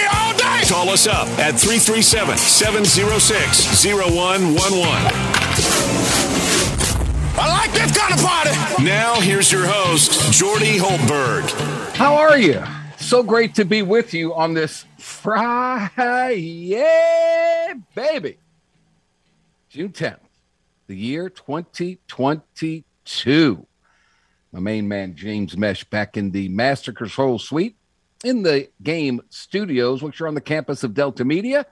all day. Call us up at 337 706 0111. I like this kind of party. Now, here's your host, Jordy Hultberg. How are you? So great to be with you on this Friday, yeah, baby. June 10th, the year 2022 my main man James Mesh back in the Master Control Suite in the game studios, which are on the campus of Delta Media,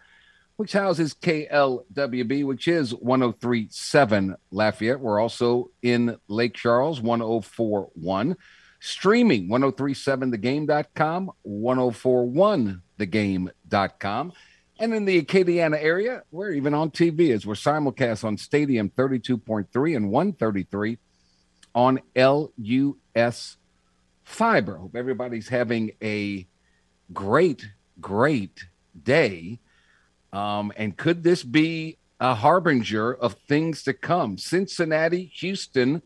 which houses KLWB, which is 1037 Lafayette. We're also in Lake Charles, 1041. Streaming 1037thegame.com, 1041thegame.com. And in the Acadiana area, we're even on TV as we're simulcast on Stadium 32.3 and 133 on LUS Fiber. Hope everybody's having a great, great day. Um, and could this be a harbinger of things to come? Cincinnati, Houston,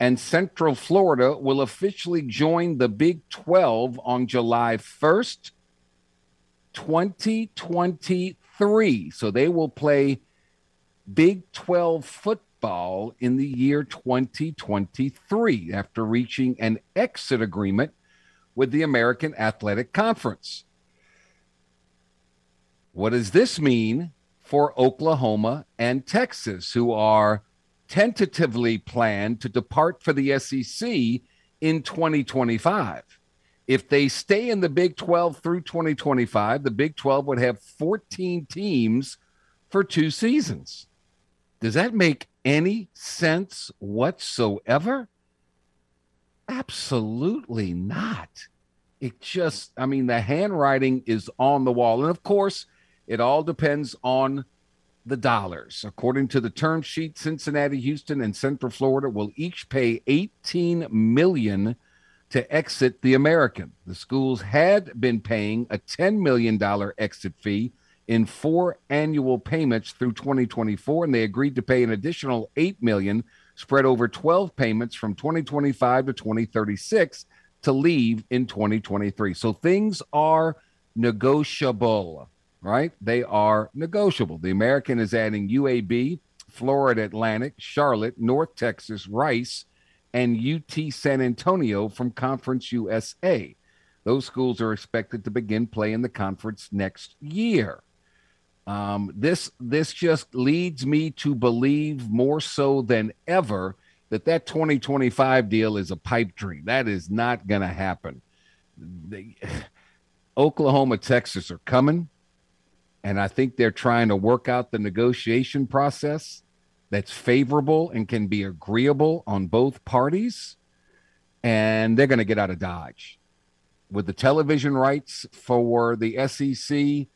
and Central Florida will officially join the Big 12 on July 1st, 2023. So they will play Big 12 football Baseball in the year 2023 after reaching an exit agreement with the American Athletic Conference. What does this mean for Oklahoma and Texas, who are tentatively planned to depart for the SEC in 2025? If they stay in the Big 12 through 2025, the Big 12 would have 14 teams for two seasons. Does that make any sense whatsoever? Absolutely not. It just, I mean, the handwriting is on the wall. And of course, it all depends on the dollars. According to the term sheet, Cincinnati, Houston, and Central Florida will each pay 18 million to exit the American. The schools had been paying a $10 million exit fee in four annual payments through 2024 and they agreed to pay an additional 8 million spread over 12 payments from 2025 to 2036 to leave in 2023 so things are negotiable right? They are negotiable. The american is adding uab florida atlantic charlotte north texas rice and ut san antonio from conference usa those schools are expected to begin play in the conference next year um, this this just leads me to believe more so than ever that that 2025 deal is a pipe dream. That is not going to happen. The, Oklahoma, Texas are coming, and I think they're trying to work out the negotiation process that's favorable and can be agreeable on both parties, and they're going to get out of Dodge with the television rights for the SEC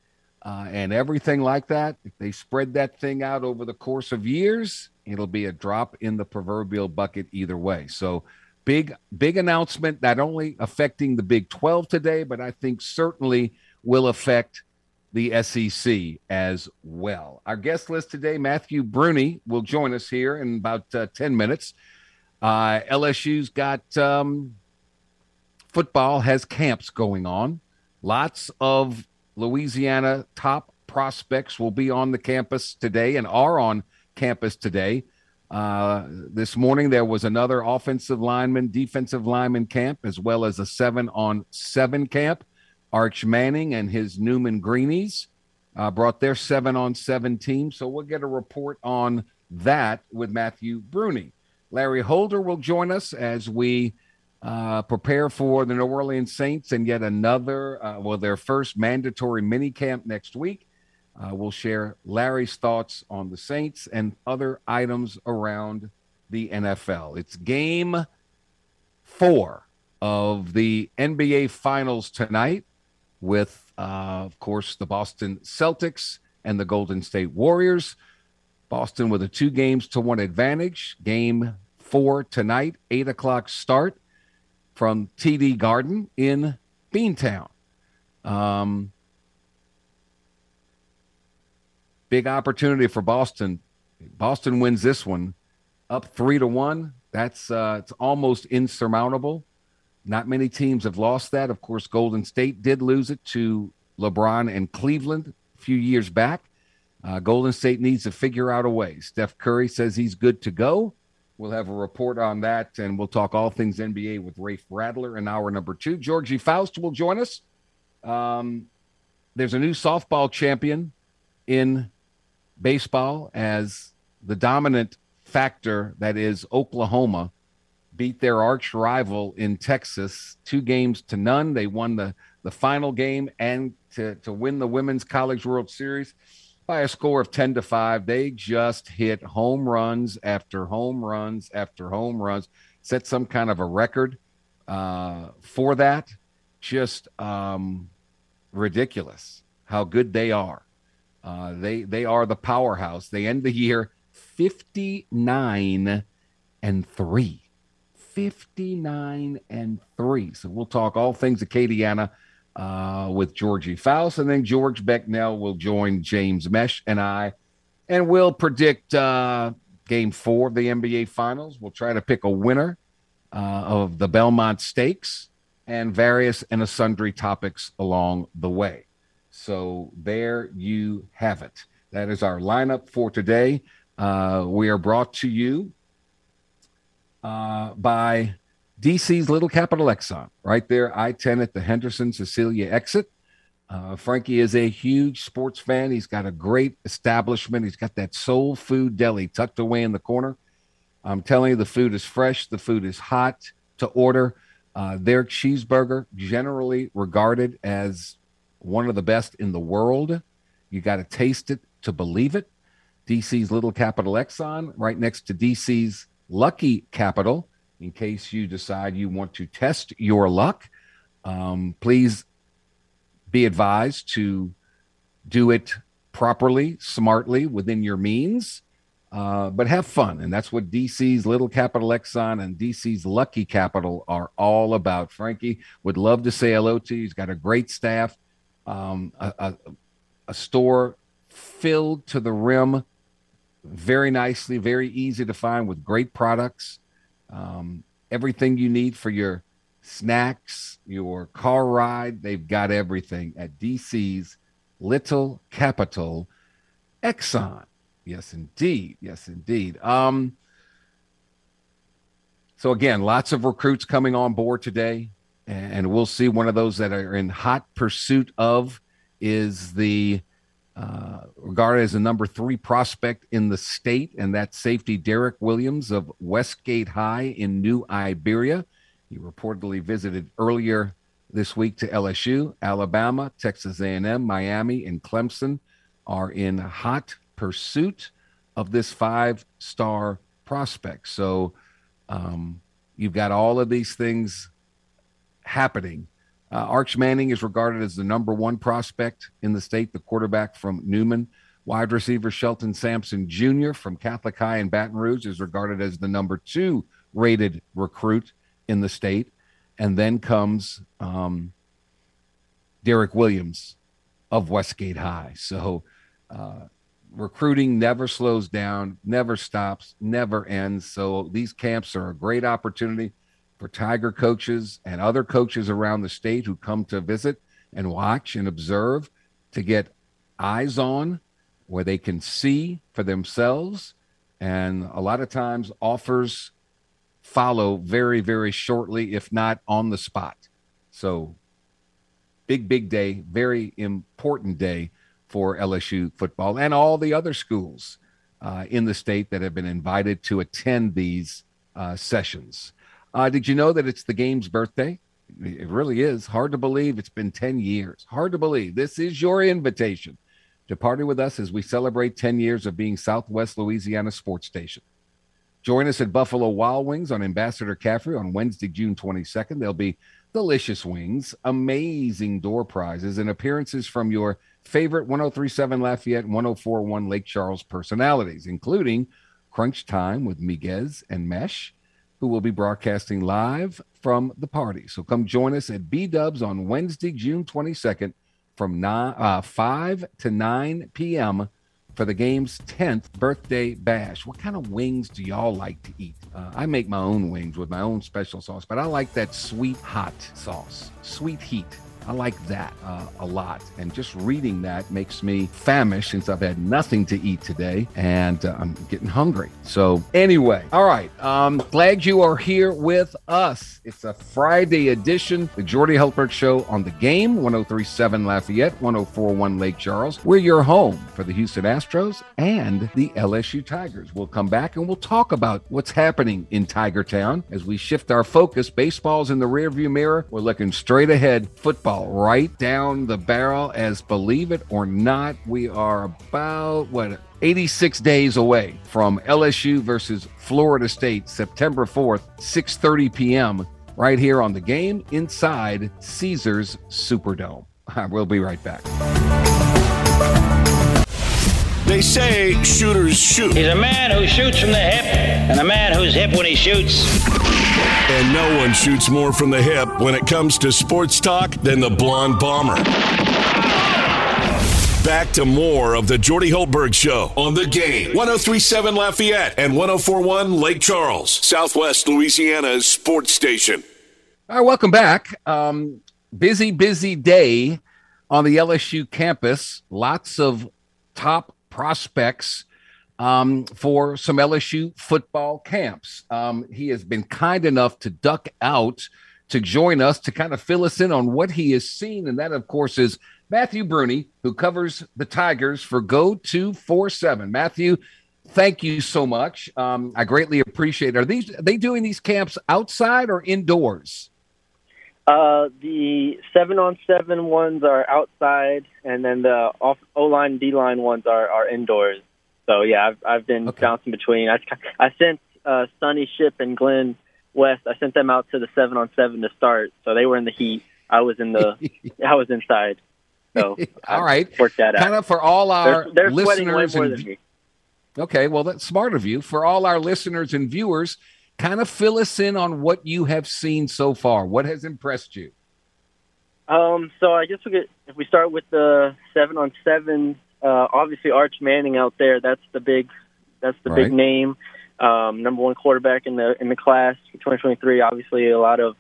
uh, and everything like that. If they spread that thing out over the course of years, it'll be a drop in the proverbial bucket either way. So, big, big announcement, not only affecting the Big 12 today, but I think certainly will affect the SEC as well. Our guest list today, Matthew Bruni, will join us here in about uh, 10 minutes. Uh, LSU's got um, football, has camps going on. Lots of Louisiana top prospects will be on the campus today and are on campus today. Uh, this morning, there was another offensive lineman, defensive lineman camp, as well as a seven on seven camp. Arch Manning and his Newman Greenies uh, brought their seven on seven team. So we'll get a report on that with Matthew Bruni. Larry Holder will join us as we uh, prepare for the New Orleans Saints and yet another, uh, well, their first mandatory mini camp next week. Uh, we'll share Larry's thoughts on the Saints and other items around the NFL. It's game four of the NBA Finals tonight with, uh, of course, the Boston Celtics and the Golden State Warriors. Boston with a two games to one advantage. Game four tonight, eight o'clock start from TD Garden in Beantown. Um, big opportunity for Boston. Boston wins this one up three to one. That's uh, it's almost insurmountable. Not many teams have lost that. Of course, Golden State did lose it to LeBron and Cleveland a few years back. Uh, Golden State needs to figure out a way. Steph Curry says he's good to go. We'll have a report on that, and we'll talk all things NBA with Rafe Radler in hour number two. Georgie Faust will join us. Um, there's a new softball champion in baseball as the dominant factor that is Oklahoma beat their arch rival in Texas two games to none. They won the, the final game and to, to win the Women's College World Series by a score of 10 to 5. They just hit home runs after home runs after home runs, set some kind of a record uh, for that. Just um, ridiculous how good they are. Uh, they they are the powerhouse. They end the year 59 and 3. 59 and 3. So we'll talk all things Acadiana uh, with Georgie Faust, and then George Becknell will join James Mesh and I, and we'll predict uh, game four of the NBA Finals. We'll try to pick a winner uh, of the Belmont Stakes and various and sundry topics along the way. So there you have it. That is our lineup for today. Uh, we are brought to you uh, by DC's Little Capital Exxon, right there, I 10 at the Henderson Cecilia exit. Uh, Frankie is a huge sports fan. He's got a great establishment. He's got that soul food deli tucked away in the corner. I'm telling you, the food is fresh, the food is hot to order. Uh, their cheeseburger, generally regarded as one of the best in the world. You got to taste it to believe it. DC's Little Capital Exxon, right next to DC's Lucky Capital in case you decide you want to test your luck. Um, please be advised to do it properly, smartly, within your means, uh, but have fun. And that's what DC's Little Capital Exxon and DC's Lucky Capital are all about. Frankie would love to say hello to you. He's got a great staff, um, a, a, a store filled to the rim very nicely, very easy to find with great products um, everything you need for your snacks, your car ride. They've got everything at DC's Little Capital Exxon. Yes, indeed. Yes, indeed. Um, so again, lots of recruits coming on board today, and we'll see one of those that are in hot pursuit of is the uh, regarded as the number three prospect in the state, and that safety Derek Williams of Westgate High in New Iberia. He reportedly visited earlier this week to LSU, Alabama, Texas A&M, Miami, and Clemson are in hot pursuit of this five-star prospect. So um, you've got all of these things happening uh, Arch Manning is regarded as the number one prospect in the state, the quarterback from Newman. Wide receiver Shelton Sampson Jr. from Catholic High in Baton Rouge is regarded as the number two rated recruit in the state. And then comes um, Derek Williams of Westgate High. So uh, recruiting never slows down, never stops, never ends. So these camps are a great opportunity for Tiger coaches and other coaches around the state who come to visit and watch and observe to get eyes on where they can see for themselves. And a lot of times offers follow very, very shortly, if not on the spot. So, big, big day, very important day for LSU football and all the other schools uh, in the state that have been invited to attend these uh, sessions. Uh, did you know that it's the game's birthday? It really is. Hard to believe it's been 10 years. Hard to believe. This is your invitation to party with us as we celebrate 10 years of being Southwest Louisiana Sports Station. Join us at Buffalo Wild Wings on Ambassador Caffery on Wednesday, June 22nd. There'll be delicious wings, amazing door prizes, and appearances from your favorite 1037 Lafayette and 1041 Lake Charles personalities, including Crunch Time with Miguez and Mesh, who will be broadcasting live from the party. So come join us at B Dubs on Wednesday, June 22nd from nine, uh, 5 to 9 p.m. for the game's 10th birthday bash. What kind of wings do y'all like to eat? Uh, I make my own wings with my own special sauce, but I like that sweet hot sauce, sweet heat. I like that uh, a lot. And just reading that makes me famished since I've had nothing to eat today and uh, I'm getting hungry. So, anyway, all right. Um, glad you are here with us. It's a Friday edition, the Jordy Hultberg Show on the game, 1037 Lafayette, 1041 Lake Charles. We're your home for the Houston Astros and the LSU Tigers. We'll come back and we'll talk about what's happening in Tiger Town as we shift our focus. Baseball's in the rearview mirror. We're looking straight ahead. Football right down the barrel as believe it or not, we are about what 86 days away from LSU versus Florida State, September 4th, 6:30 p.m. right here on the game inside Caesars Superdome. We'll be right back. They say shooters shoot. He's a man who shoots from the hip and a man who's hip when he shoots. And no one shoots more from the hip when it comes to sports talk than the blonde bomber. Back to more of the Jordy Hultberg Show on the game. 1037 Lafayette and 1041 Lake Charles, Southwest Louisiana's sports station. All right, welcome back. Um, busy, busy day on the LSU campus. Lots of top prospects um, for some LSU football camps. Um, he has been kind enough to duck out to join us to kind of fill us in on what he has seen. And that, of course, is Matthew Bruni, who covers the Tigers for Go 247. Matthew, thank you so much. Um, I greatly appreciate it. Are these are they doing these camps outside or indoors? Uh, the seven on seven ones are outside, and then the off O line D line ones are, are indoors. So yeah, I've I've been Okay. bouncing between. I I sent uh, Sonny Shipp and Glenn West. I sent them out to the seven on seven to start. So they were in the heat. I was in the I was inside. So All I right. worked that out. Kind of for all our they're they're listeners and. Okay, well, that's smart of you. For all our listeners and viewers, kind of fill us in on what you have seen so far. What has impressed you? Um, so I guess we could, if we start with the seven on seven, uh, obviously Arch Manning out there. That's the big, that's the Right. big name. Um, number one quarterback in the in the class 2023. Obviously, a lot of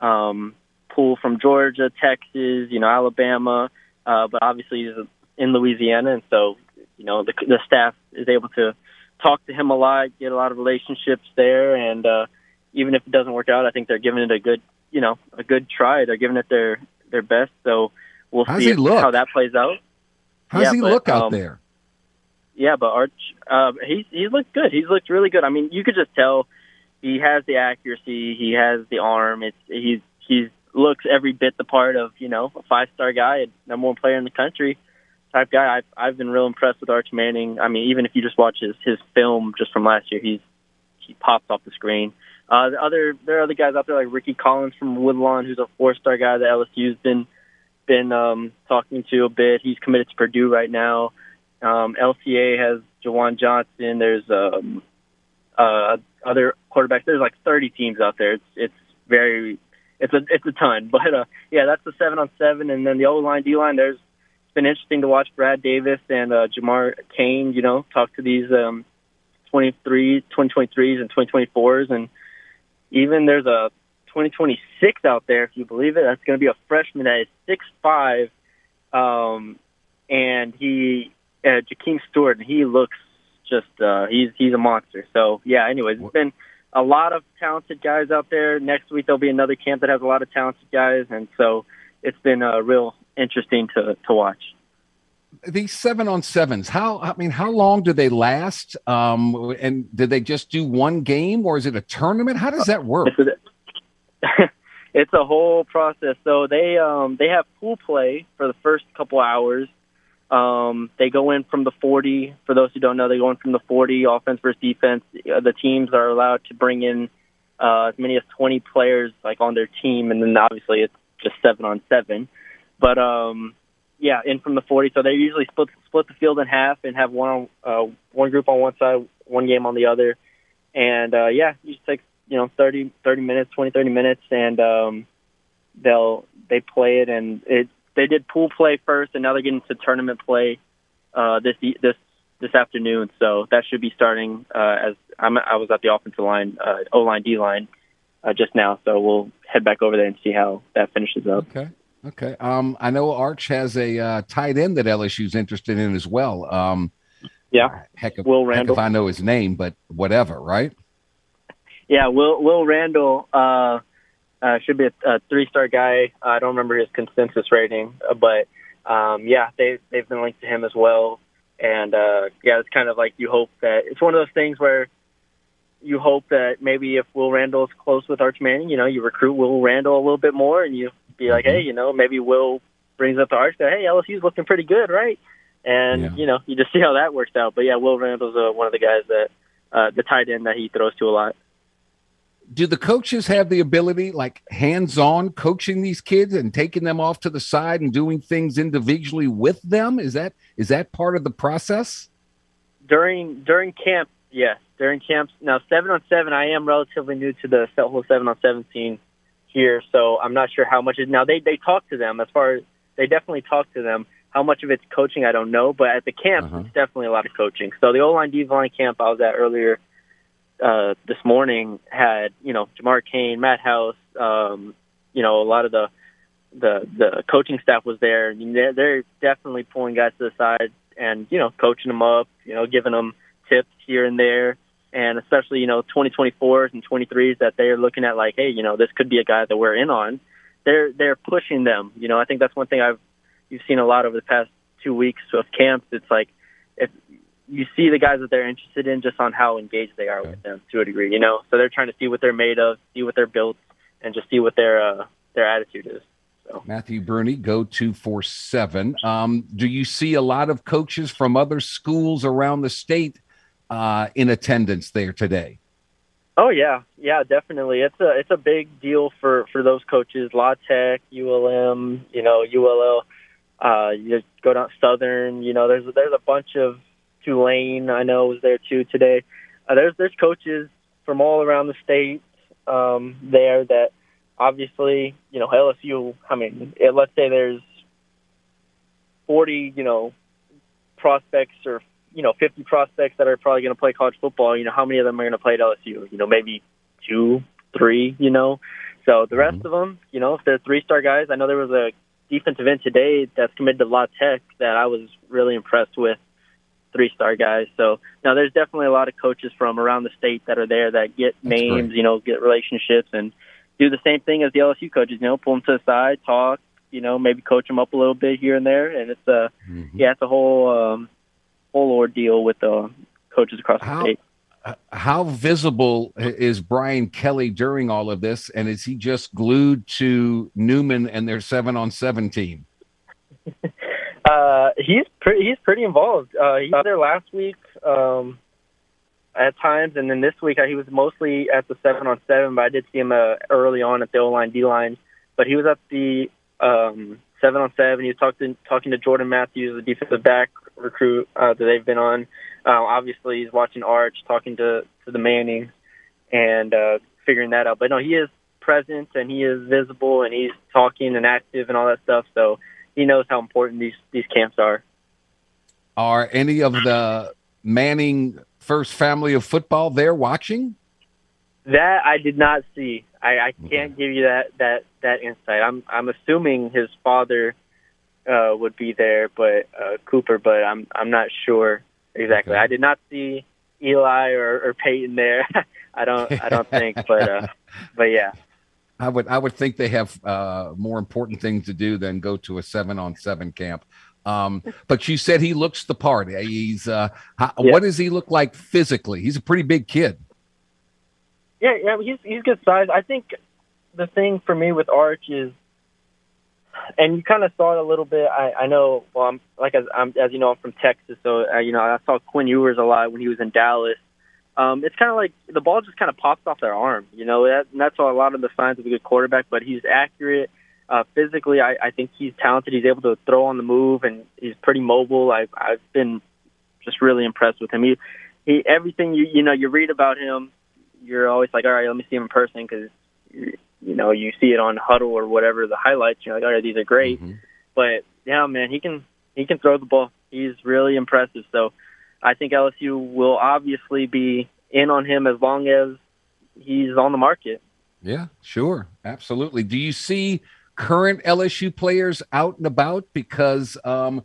um, pull from Georgia, Texas, you know, Alabama, uh, but obviously he's in Louisiana, and so you know the the staff is able to talk to him a lot, get a lot of relationships there, and uh, even if it doesn't work out, I think they're giving it a good, you know, a good try. They're giving it their their best. So we'll How's see how that plays out. How's Yeah, he but, look out um, there? Yeah, but Arch, uh, he's he's looked good. He's looked really good. I mean, you could just tell he has the accuracy. He has the arm. It's he's he's looks every bit the part of you know a five star guy, number one player in the country type guy. I've I've been real impressed with Arch Manning. I mean, even if you just watch his his film just from last year, he's he pops off the screen. Uh, the other there are other guys out there like Rickie Collins from Woodlawn, who's a four star guy that LSU's been been um, talking to a bit. He's committed to Purdue right now. Um, LCA has Jawan Johnson. There's um, uh, other quarterbacks. There's like 30 teams out there. It's it's very it's a it's a ton. But uh, yeah, that's the seven on seven, and then the O line, D line. There's been interesting to watch Brad Davis and uh, Jamar Cain. You know, talk to these um, 23, 2023s and 2024s, and even there's a 2026 out there, if you believe it. That's going to be a freshman that is six five, um, and he uh, Jakeem Stewart, and he looks just uh, he's he's a monster. So yeah. Anyways, it's been a lot of talented guys out there. Next week there'll be another camp that has a lot of talented guys, and so it's been uh, real interesting to to watch. These seven on sevens, how I mean, how long do they last? Um, and did they just do one game, or is it a tournament? How does that work? It's a, whole process. So they um, they have pool play for the first couple hours. Um, they go in from the 40. For those who don't know, they go in from the 40, offense versus defense. Uh, The teams are allowed to bring in uh, as many as 20 players like on their team, and then obviously it's just seven on seven. But um, yeah, in from the 40. So they usually split split the field in half and have one on, uh, one group on one side, one game on the other. And uh, yeah, you just take you know 30 30 minutes, 20 30 minutes, and um, they'll they play it. And it they did pool play first, and now they're getting to tournament play uh, this this this afternoon. So that should be starting uh, as I'm, I was at the offensive line, uh, O line, D line, uh, just now. So we'll head back over there and see how that finishes up. Okay. Okay. Um, I know Arch has a uh, tight end that LSU's interested in as well. Um, yeah. Heck, if, Will heck Randall. if I know his name, but whatever, right? Yeah, Will Will Randall uh, uh, should be a, a three-star guy. I don't remember his consensus rating, uh, but um, yeah, they they've been linked to him as well. And uh, yeah, it's kind of like you hope that it's one of those things where you hope that maybe if Will Randall's close with Arch Manning, you know, you recruit Will Randall a little bit more, and you be like, hey, you know, maybe Will brings up the Arch that hey, LSU's looking pretty good, right? And Yeah. you know, you just see how that works out. But yeah, Will Randall's uh, one of the guys that uh, the tight end that he throws to a lot. Do the coaches have the ability, like hands-on coaching these kids and taking them off to the side and doing things individually with them? Is that is that part of the process? during during camp, yes, during camps. Now seven on seven, I am relatively new to the whole seven on seven scene here, so I'm not sure how much is. Now they they talk to them as far as they definitely talk to them. How much of it's coaching, I don't know, but at the camp, Uh-huh. it's definitely a lot of coaching. So the O line D line camp I was at earlier uh, this morning had you know Jamar Cain, Matt House, um, you know a lot of the the the coaching staff was there. They're, they're definitely pulling guys to the side and you know coaching them up, you know giving them tips here and there, and especially you know 2024s and 23s that they're looking at like, hey, you know this could be a guy that we're in on. They're they're pushing them. You know I think that's one thing I've you've seen a lot over the past two weeks of camps. It's like if you see the guys that they're interested in just on how engaged they are with them to a degree, you know. So they're trying to see what they're made of, see what they're built, and just see what their uh, their attitude is. Matthew Bruni, go two four seven. Um, do you see a lot of coaches from other schools around the state uh, in attendance there today? Oh yeah, yeah, definitely. It's a it's a big deal for for those coaches. La Tech, ULM, you know, ULL. Uh, you go down Southern. You know, there's there's a bunch of Tulane. I know was there too today. Uh, there's there's coaches from all around the state um, there that obviously you know LSU. I mean, let's say there's 40, you know, prospects or you know 50 prospects that are probably going to play college football. You know, how many of them are going to play at LSU? You know, maybe two, three. You know, so the rest of them, you know, if they're three star guys, I know there was a defensive end today that's committed to La Tech that I was really impressed with. Three star guys. So now there's definitely a lot of coaches from around the state that are there that get names, great. you know, get relationships and do the same thing as the LSU coaches. You know, pull them to the side, talk, you know, maybe coach them up a little bit here and there, and it's a yeah, it's a whole um, whole ordeal with the coaches across the How- state. How visible is Brian Kelly during all of this? And is he just glued to Newman and their seven on seven team? Uh, he's pretty he's pretty involved. Uh, he was there last week um, at times, and then this week uh, he was mostly at the seven on seven. But I did see him uh, early on at the O line D line. But he was at the um, seven on seven. He was talking talking to Jordan Matthews, the defensive back recruit uh, that they've been on. Uh, obviously, he's watching Arch, talking to to the Mannings, and uh, figuring that out. But no, he is present and he is visible and he's talking and active and all that stuff. So he knows how important these these camps are. Are any of the Manning first family of football there watching? That I did not see. I, I can't give you that that that insight. I'm I'm assuming his father uh, would be there, but uh, Cooper, but I'm I'm not sure exactly. Okay. I did not see Eli or, or Peyton there. I don't I don't think, but uh, but yeah. I would I would think they have uh, more important things to do than go to a seven on seven camp. Um, but you said he looks the part. He's uh, how, Yeah. what does he look like physically? He's a pretty big kid. Yeah, yeah, he's he's good size. I think the thing for me with Arch is, and you kind of saw it a little bit. I I know. Well, I'm like as I'm as you know, I'm from Texas, so uh, you know I saw Quinn Ewers a lot when he was in Dallas. um, it's kind of like the ball just kind of pops off their arm. You know, that, and that's a lot of the signs of a good quarterback. But he's accurate. Uh, physically, I, I think he's talented. He's able to throw on the move, and he's pretty mobile. I've I've been just really impressed with him. He he everything you you know you read about him, you're always like, all right, let me see him in person because you know you see it on Hudl or whatever the highlights. You're like, all right, these are great. Mm-hmm. But yeah, man, he can he can throw the ball. He's really impressive. So I think LSU will obviously be in on him as long as he's on the market. Yeah, sure. Absolutely. Do you see current LSU players out and about? Because, um,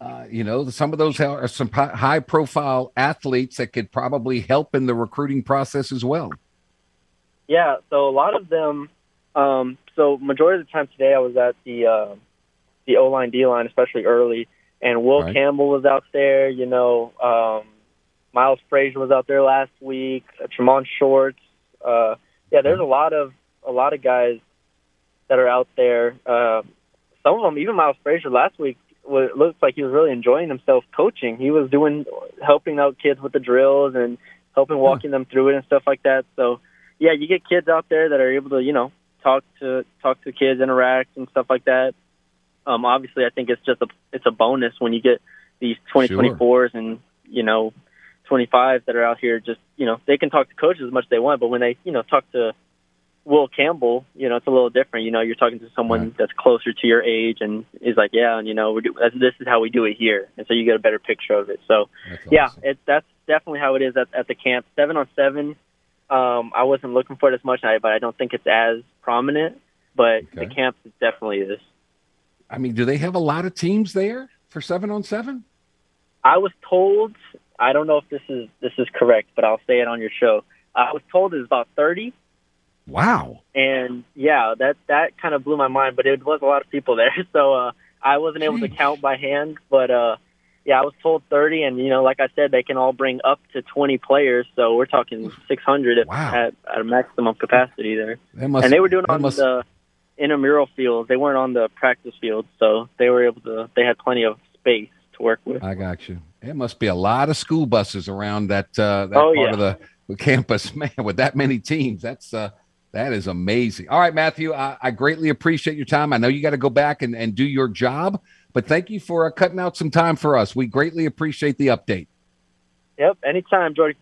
uh, you know, some of those are some high profile athletes that could probably help in the recruiting process as well. Yeah. So a lot of them, um, so majority of the time today I was at the, uh, the O line, D line, especially early and Will right. Campbell was out there. You know, um, Miles Frazier was out there last week. Uh, Tremont Shorts. Uh, yeah, there's a lot of a lot of guys that are out there. Uh, some of them, even Miles Frazier last week, was, looked like he was really enjoying himself coaching. He was doing helping out kids with the drills and helping walking huh. them through it and stuff like that. So, yeah, you get kids out there that are able to, you know, talk to talk to kids, interact and stuff like that. Um, obviously, I think it's just a it's a bonus when you get these 2024s sure. and you know 25s that are out here. Just you know, they can talk to coaches as much as they want, but when they you know talk to Will Campbell, you know, it's a little different. You know, you're talking to someone right. that's closer to your age and is like, yeah, and you know, we do, this is how we do it here, and so you get a better picture of it. So, that's yeah, awesome. it, that's definitely how it is at, at the camp. Seven on seven. Um, I wasn't looking for it as much, but I don't think it's as prominent. But okay. the camp definitely is. I mean, do they have a lot of teams there for seven on seven? I was told. I don't know if this is this is correct, but I'll say it on your show. I was told it's about thirty. Wow. And yeah, that that kind of blew my mind, but it was a lot of people there, so uh, I wasn't able to count by hand. But uh, yeah, I was told thirty, and you know, like I said, they can all bring up to twenty players, so we're talking six hundred wow. at, at a maximum capacity there. Must, and they were doing on must... the intramural fields. They weren't on the practice field, so they were able to. They had plenty of space to work with. I got you. It must be a lot of school buses around that uh, that oh, part yeah. of the, the, campus, man. With that many teams, that's uh, that is amazing. All right, Matthew, I, I greatly appreciate your time. I know you got to go back and, and do your job, but thank you for uh, cutting out some time for us. We greatly appreciate the update. Yep, anytime, Jordy.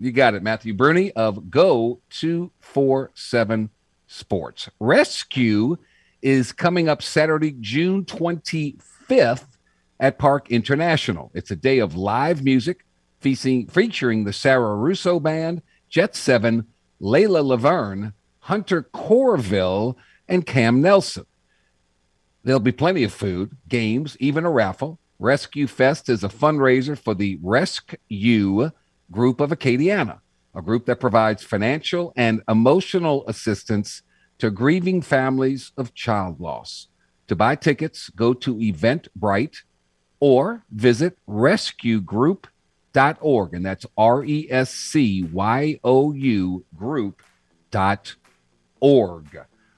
You got it, Matthew Bruni of Go Two Four Seven sports. Rescue is coming up Saturday, June 25th at Parc International. It's a day of live music featuring the Sarah Russo Band, Jet 7, Layla Laverne, Hunter Corville, and Cam Nelson. There'll be plenty of food, games, even a raffle. Rescue Fest is a fundraiser for the Rescue group of Acadiana a group that provides financial and emotional assistance to grieving families of child loss. To buy tickets, go to Eventbrite or visit rescuegroup.org. And that's R E S C Y O U group.org.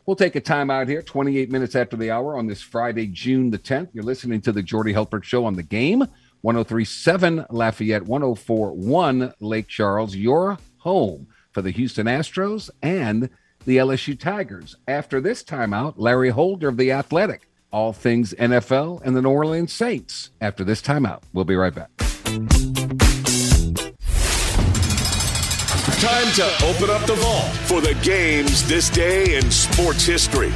We'll take a time out here, 28 minutes after the hour on this Friday, June the 10th. You're listening to the Jordy Hultberg Show on the game. 1037 Lafayette, 1041 Lake Charles, your home for the Houston Astros and the LSU Tigers. After this timeout, Larry Holder of The Athletic. All things NFL and the New Orleans Saints. After this timeout, we'll be right back. Time to open up the vault for the games this day in sports history.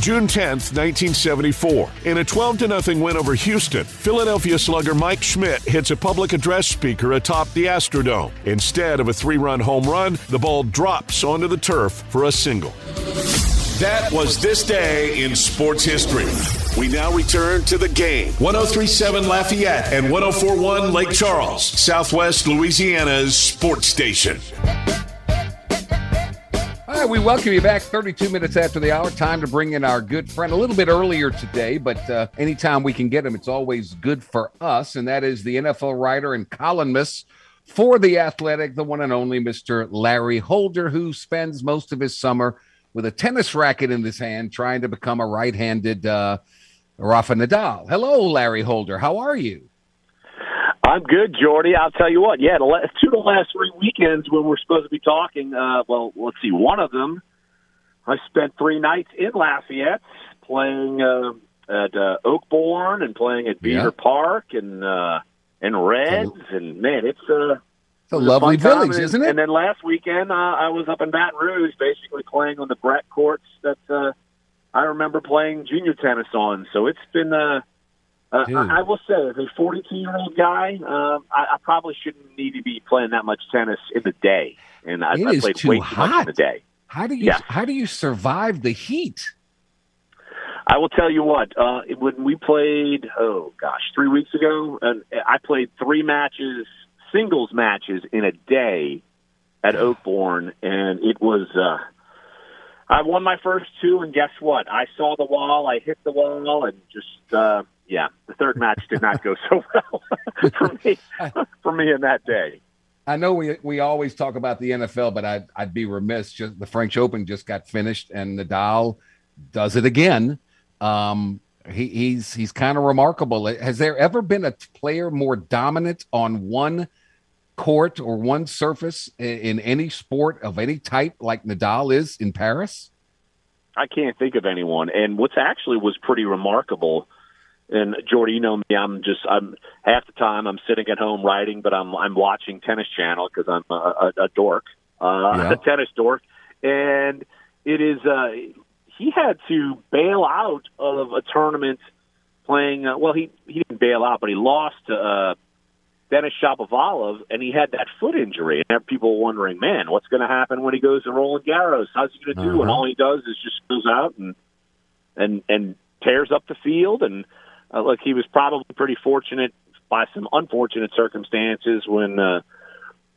June 10th, 1974. In a 12 0 win over Houston, Philadelphia slugger Mike Schmidt hits a public address speaker atop the Astrodome. Instead of a three run home run, the ball drops onto the turf for a single. That was this day in sports history. We now return to the game. 1037 Lafayette and 1041 Lake Charles, Southwest Louisiana's sports station. All right, we welcome you back 32 minutes after the hour. Time to bring in our good friend a little bit earlier today, but uh, anytime we can get him, it's always good for us. And that is the NFL writer and columnist for The Athletic, the one and only Mr. Larry Holder, who spends most of his summer with a tennis racket in his hand trying to become a right handed uh, Rafa Nadal. Hello, Larry Holder. How are you? I'm good, Jordy. I'll tell you what. Yeah, the last, two of the last three weekends when we're supposed to be talking. Uh, well, let's see. One of them, I spent three nights in Lafayette playing uh, at uh, Oakbourne and playing at Beaver Yeah. Park and uh, and Reds. And man, it's uh, It's a lovely time. village, and, isn't it? And then last weekend, uh, I was up in Baton Rouge, basically playing on the BREC courts that uh, I remember playing junior tennis on. So it's been. Uh, uh, I, I will say, as a 42 year old guy, um, I, I probably shouldn't need to be playing that much tennis in the day, and I, It I is played too way too much in the day. How do you how do you survive the heat? I will tell you what. Uh, when we played, oh gosh, three weeks ago, and I played three matches, singles matches in a day at Oakbourne, and it was. Uh, I won my first two, and guess what? I saw the wall, I hit the wall, and just uh, yeah, the third match did not go so well for me. For me in that day. I know we we always talk about the NFL, but I'd I'd be remiss. Just the French Open just got finished, and Nadal does it again. Um, he, he's he's kind of remarkable. Has there ever been a player more dominant on one court or one surface in, in any sport of any type like Nadal is in Paris? I can't think of anyone. And what's actually was pretty remarkable. And Jordy, you know me. I'm just I'm half the time I'm sitting at home writing, but I'm I'm watching Tennis Channel because I'm a, a, a dork, uh, Yeah. a tennis dork, and it is. Uh, he had to bail out of a tournament playing. Uh, well, he he didn't bail out, but he lost to uh, Denis Shapovalov, and he had that foot injury. And people were wondering, man, what's going to happen when he goes to Roland Garros? How's he going to do? And Uh-huh. all he does is just goes out and and and tears up the field. And uh, look, he was probably pretty fortunate by some unfortunate circumstances when. Uh,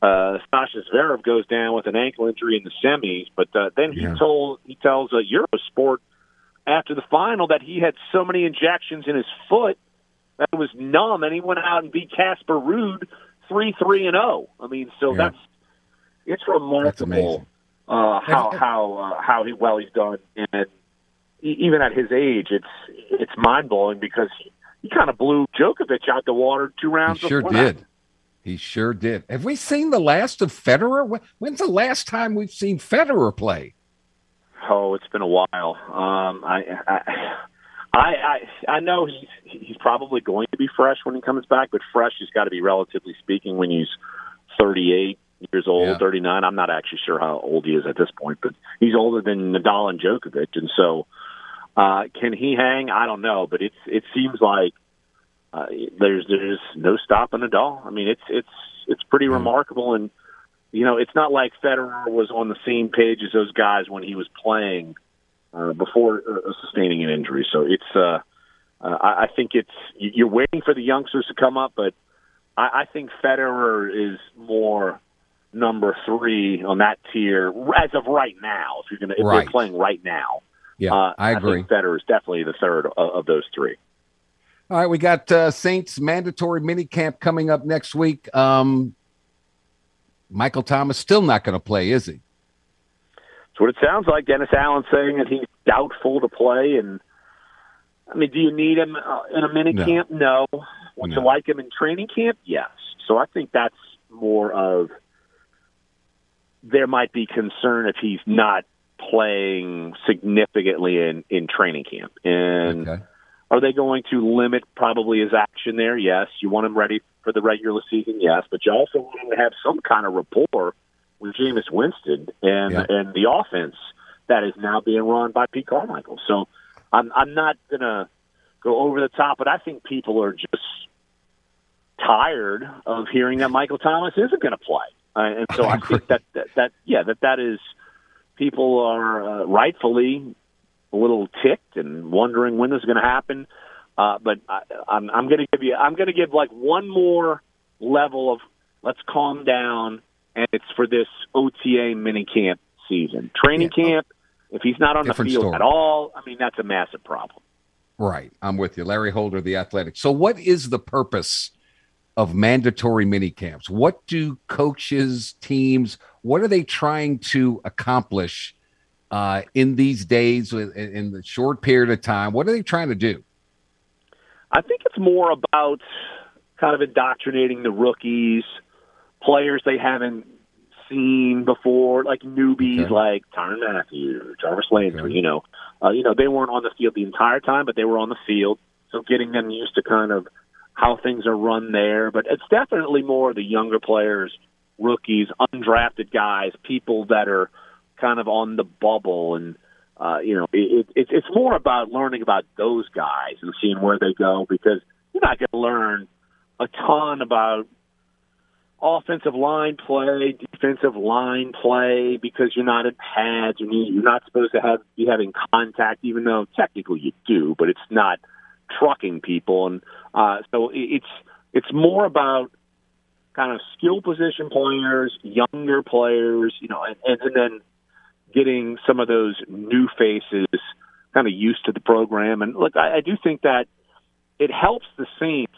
uh, Sascha Zverev goes down with an ankle injury in the semis, but uh, then he Yeah. told he tells uh, Eurosport after the final that he had so many injections in his foot that was numb, and he went out and beat Casper Ruud three three and zero. I mean, so Yeah. that's it's remarkable amazing. uh, how how uh, how he, well he's done, and even at his age, it's it's mind blowing because he, he kind of blew Djokovic out the water two He rounds. sure before that. did. He sure did. Have we seen the last of Federer? When's the last time we've seen Federer play? Oh, it's been a while. Um, I, I, I, I, I know he's he's probably going to be fresh when he comes back, but fresh has got to be relatively speaking when he's 38 years old, Yeah. 39. I'm not actually sure how old he is at this point, but he's older than Nadal and Djokovic, and so uh, can he hang? I don't know, but it's it seems like uh, there's there's no stopping Nadal. I mean, it's it's it's pretty Mm. remarkable and you know, it's not like Federer was on the same page as those guys when he was playing uh, before uh, sustaining an injury. So it's, uh, uh, I I think it's you're waiting for the youngsters to come up, but I, I think Federer is more number three on that tier as of right now. If you're gonna, if Right. they're playing right now, Yeah, uh, I agree. think Federer is definitely the third of, of those three. All right, we got uh, Saints mandatory mini camp coming up next week. Um, Michael Thomas still not going to play, is he? What it sounds like. Dennis Allen saying that he's doubtful to play. And I mean, do you need him uh, in a mini No. camp? No. Would No. you like him in training camp? Yes. So I think that's more of there might be concern if he's not playing significantly in in training camp. And Okay. are they going to limit probably his action there? Yes. You want him ready for the regular season? Yes. But you also want him to have some kind of rapport with Jameis Winston and Yeah. and the offense that is now being run by Pete Carmichael. So I'm I'm not gonna go over the top, but I think people are just tired of hearing that Michael Thomas isn't going to play, uh, and so I I, think that, that that yeah that that is people are uh, rightfully a little ticked and wondering when this is going to happen. Uh, but I, I'm, I'm going to give you, I'm going to give like one more level of let's calm down, and it's for this OTA mini camp season, training Yeah. camp. If he's not on Different the field story. at all, I mean that's a massive problem. Right. I'm with you. Larry Holder, the athletic. So, what is the purpose of mandatory mini camps? What do coaches, teams, what are they trying to accomplish uh, in these days, in, in the short period of time? What are they trying to do? I think it's more about kind of indoctrinating the rookies, players they haven't seen before, like newbies, Okay. like Tyrann Mathieu, Jarvis Landry. Okay. You know, uh, you know they weren't on the field the entire time, but they were on the field. So getting them used to kind of how things are run there. But it's definitely more the younger players, rookies, undrafted guys, people that are kind of on the bubble and. Uh, you know, it, it, it's more about learning about those guys and seeing where they go because you're not going to learn a ton about offensive line play, defensive line play because you're not in pads. You need, you're not supposed to have be having contact, even though technically you do, but it's not trucking people. And uh, so it's it's more about kind of skill position players, younger players, you know, and, and, and then getting some of those new faces kind of used to the program. And look, I, I do think that it helps the Saints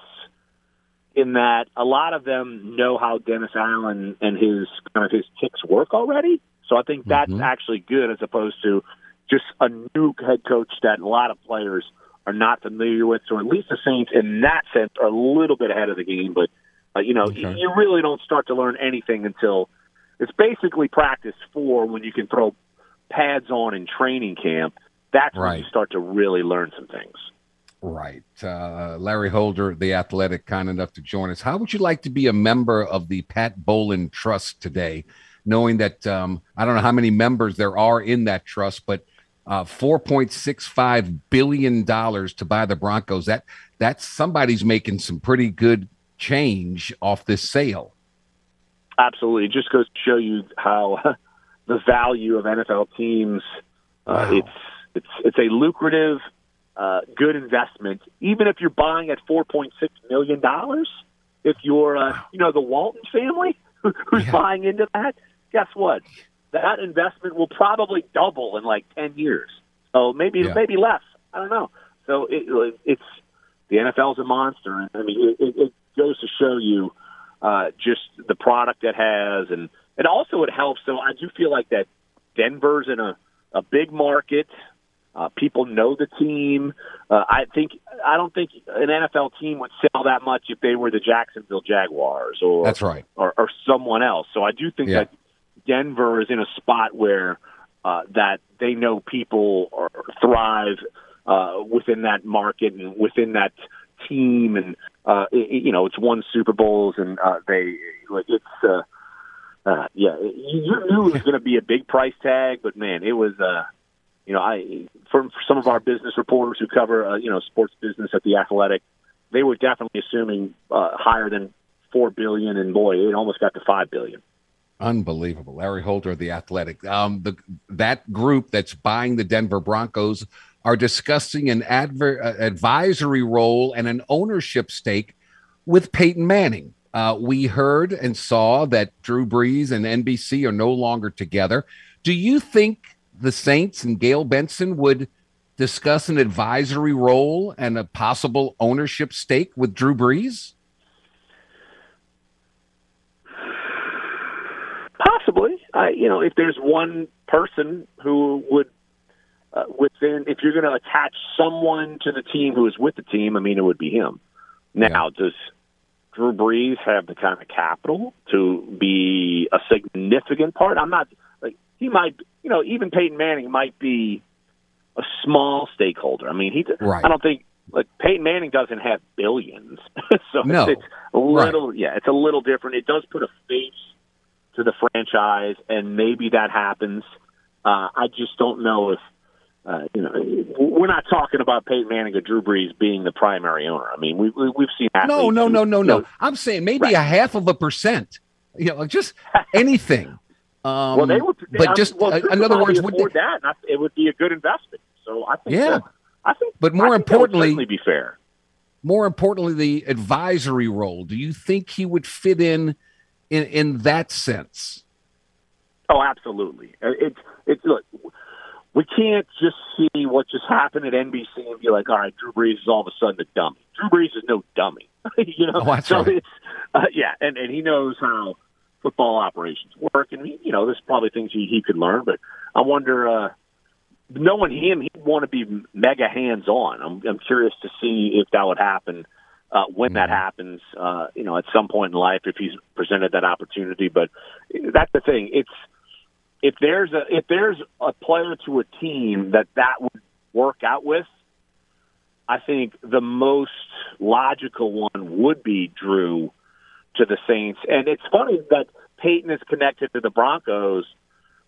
in that a lot of them know how Dennis Allen and his kind of his ticks work already. So I think that's Mhm. actually good as opposed to just a new head coach that a lot of players are not familiar with. So at least the Saints, in that sense, are a little bit ahead of the game. But uh, you know, Okay. you really don't start to learn anything until it's basically practice four when you can throw pads on in training camp. That's when Right. you start to really learn some things. Right. Uh, Larry Holder, the athletic, kind enough to join us. How would you like to be a member of the Pat Bowlen Trust today, knowing that um, I don't know how many members there are in that trust, but uh, $4.65 billion to buy the Broncos. That That's somebody's making some pretty good change off this sale. Absolutely, it just goes to show you how the value of NFL teams. Uh, Wow. It's it's it's a lucrative, uh, good investment, even if you're buying at four point six million dollars. If you're, uh, you know, the Walton family who's Yeah. buying into that, guess what? That investment will probably double in like ten years. So maybe Yeah. maybe less. I don't know. So it, it's the NFL's a monster. I mean, it, it, it goes to show you uh, just the product it has, and and also it helps. So I do feel like that Denver's in a a big market. Uh, people know the team. Uh, I think I don't think an NFL team would sell that much if they were the Jacksonville Jaguars or That's right. or, or someone else. So I do think Yeah. that Denver is in a spot where uh, that they know people or thrive uh, within that market and within that team, and uh, it, you know it's won Super Bowls, and uh, they like it's. Uh, uh, yeah, you you knew it was going to be a big price tag, but man, it was. Uh, you know, I for, for some of our business reporters who cover uh, you know sports business at the Athletic, they were definitely assuming uh, higher than four billion, and boy, it almost got to five billion. Unbelievable. Larry Holder of the Athletic. Um, the that group that's buying the Denver Broncos are discussing an adver- uh, advisory role and an ownership stake with Peyton Manning. Uh, we heard and saw that Drew Brees and NBC are no longer together. Do you think the Saints and Gayle Benson would discuss an advisory role and a possible ownership stake with Drew Brees? Possibly, I you know, if there's one person who would uh, within, if you're going to attach someone to the team who is with the team, I mean, it would be him. Now, does Drew Brees have the kind of capital to be a significant part? I'm not he might, you know, even Peyton Manning might be a small stakeholder. I mean, he. Right. I don't think like Peyton Manning doesn't have billions, so No. it's a little. Yeah, it's a little different. It does put a face to the franchise, and maybe that happens. Uh, I just don't know if uh, you know. We're not talking about Peyton Manning or Drew Brees being the primary owner. I mean, we, we we've seen No, athletes no, no, no, no. I'm saying maybe Right. a half of a percent. You know, just anything. Um, well, they would, but I- just well, uh, in other words, would they, that, and I- it would be a good investment. So I think, Yeah. that- I think, But more think importantly- be fair. more importantly, the advisory role. Do you think he would fit in in in that sense? Oh, absolutely. Uh, It's it's look. We can't just see what just happened at NBC and be like, all right, Drew Brees is all of a sudden a dummy. Drew Brees is no dummy, you know. Oh, so right. it's uh, yeah, and and he knows how football operations work, and he, you know, there's probably things he, he could learn. But I wonder, uh, knowing him, he'd want to be mega hands on. I'm I'm curious to see if that would happen uh, when that happens. Uh, you know, at some point in life, if he's presented that opportunity. But that's the thing. It's if there's a if there's a player to a team that that would work out with, I think the most logical one would be Drew to the Saints. And it's funny that Peyton is connected to the Broncos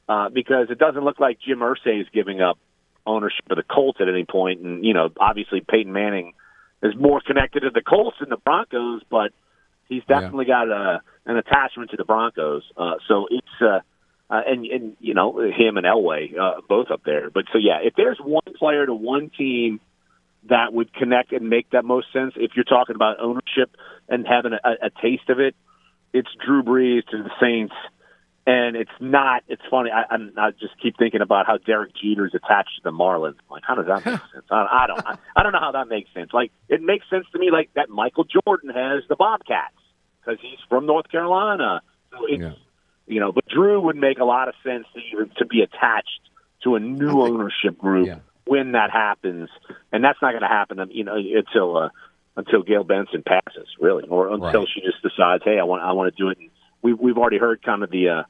uh, because it doesn't look like Jim Irsay is giving up ownership of the Colts at any point. And you know, obviously Peyton Manning is more connected to the Colts than the Broncos, but he's definitely yeah. got a, an attachment to the Broncos. Uh, so it's uh, uh, and and you know him and Elway uh, both up there. But so yeah, if there's one player to one team that would connect and make that most sense, if you're talking about ownership and having a, a taste of it, it's Drew Brees to the Saints. And it's not. It's funny. I, I'm, I just keep thinking about how Derek Jeter is attached to the Marlins. Like, how does that make sense? I, I don't. I, I don't know how that makes sense. Like, it makes sense to me. Like that Michael Jordan has the Bobcats because he's from North Carolina. So it's, yeah you know, but Drew would make a lot of sense to even to be attached to a new think, ownership group yeah. When that happens, and that's not going to happen, you know, until uh, until Gayle Benson passes, really, or until right. she just decides, hey, I want I want to do it. And we've we've already heard kind of the uh,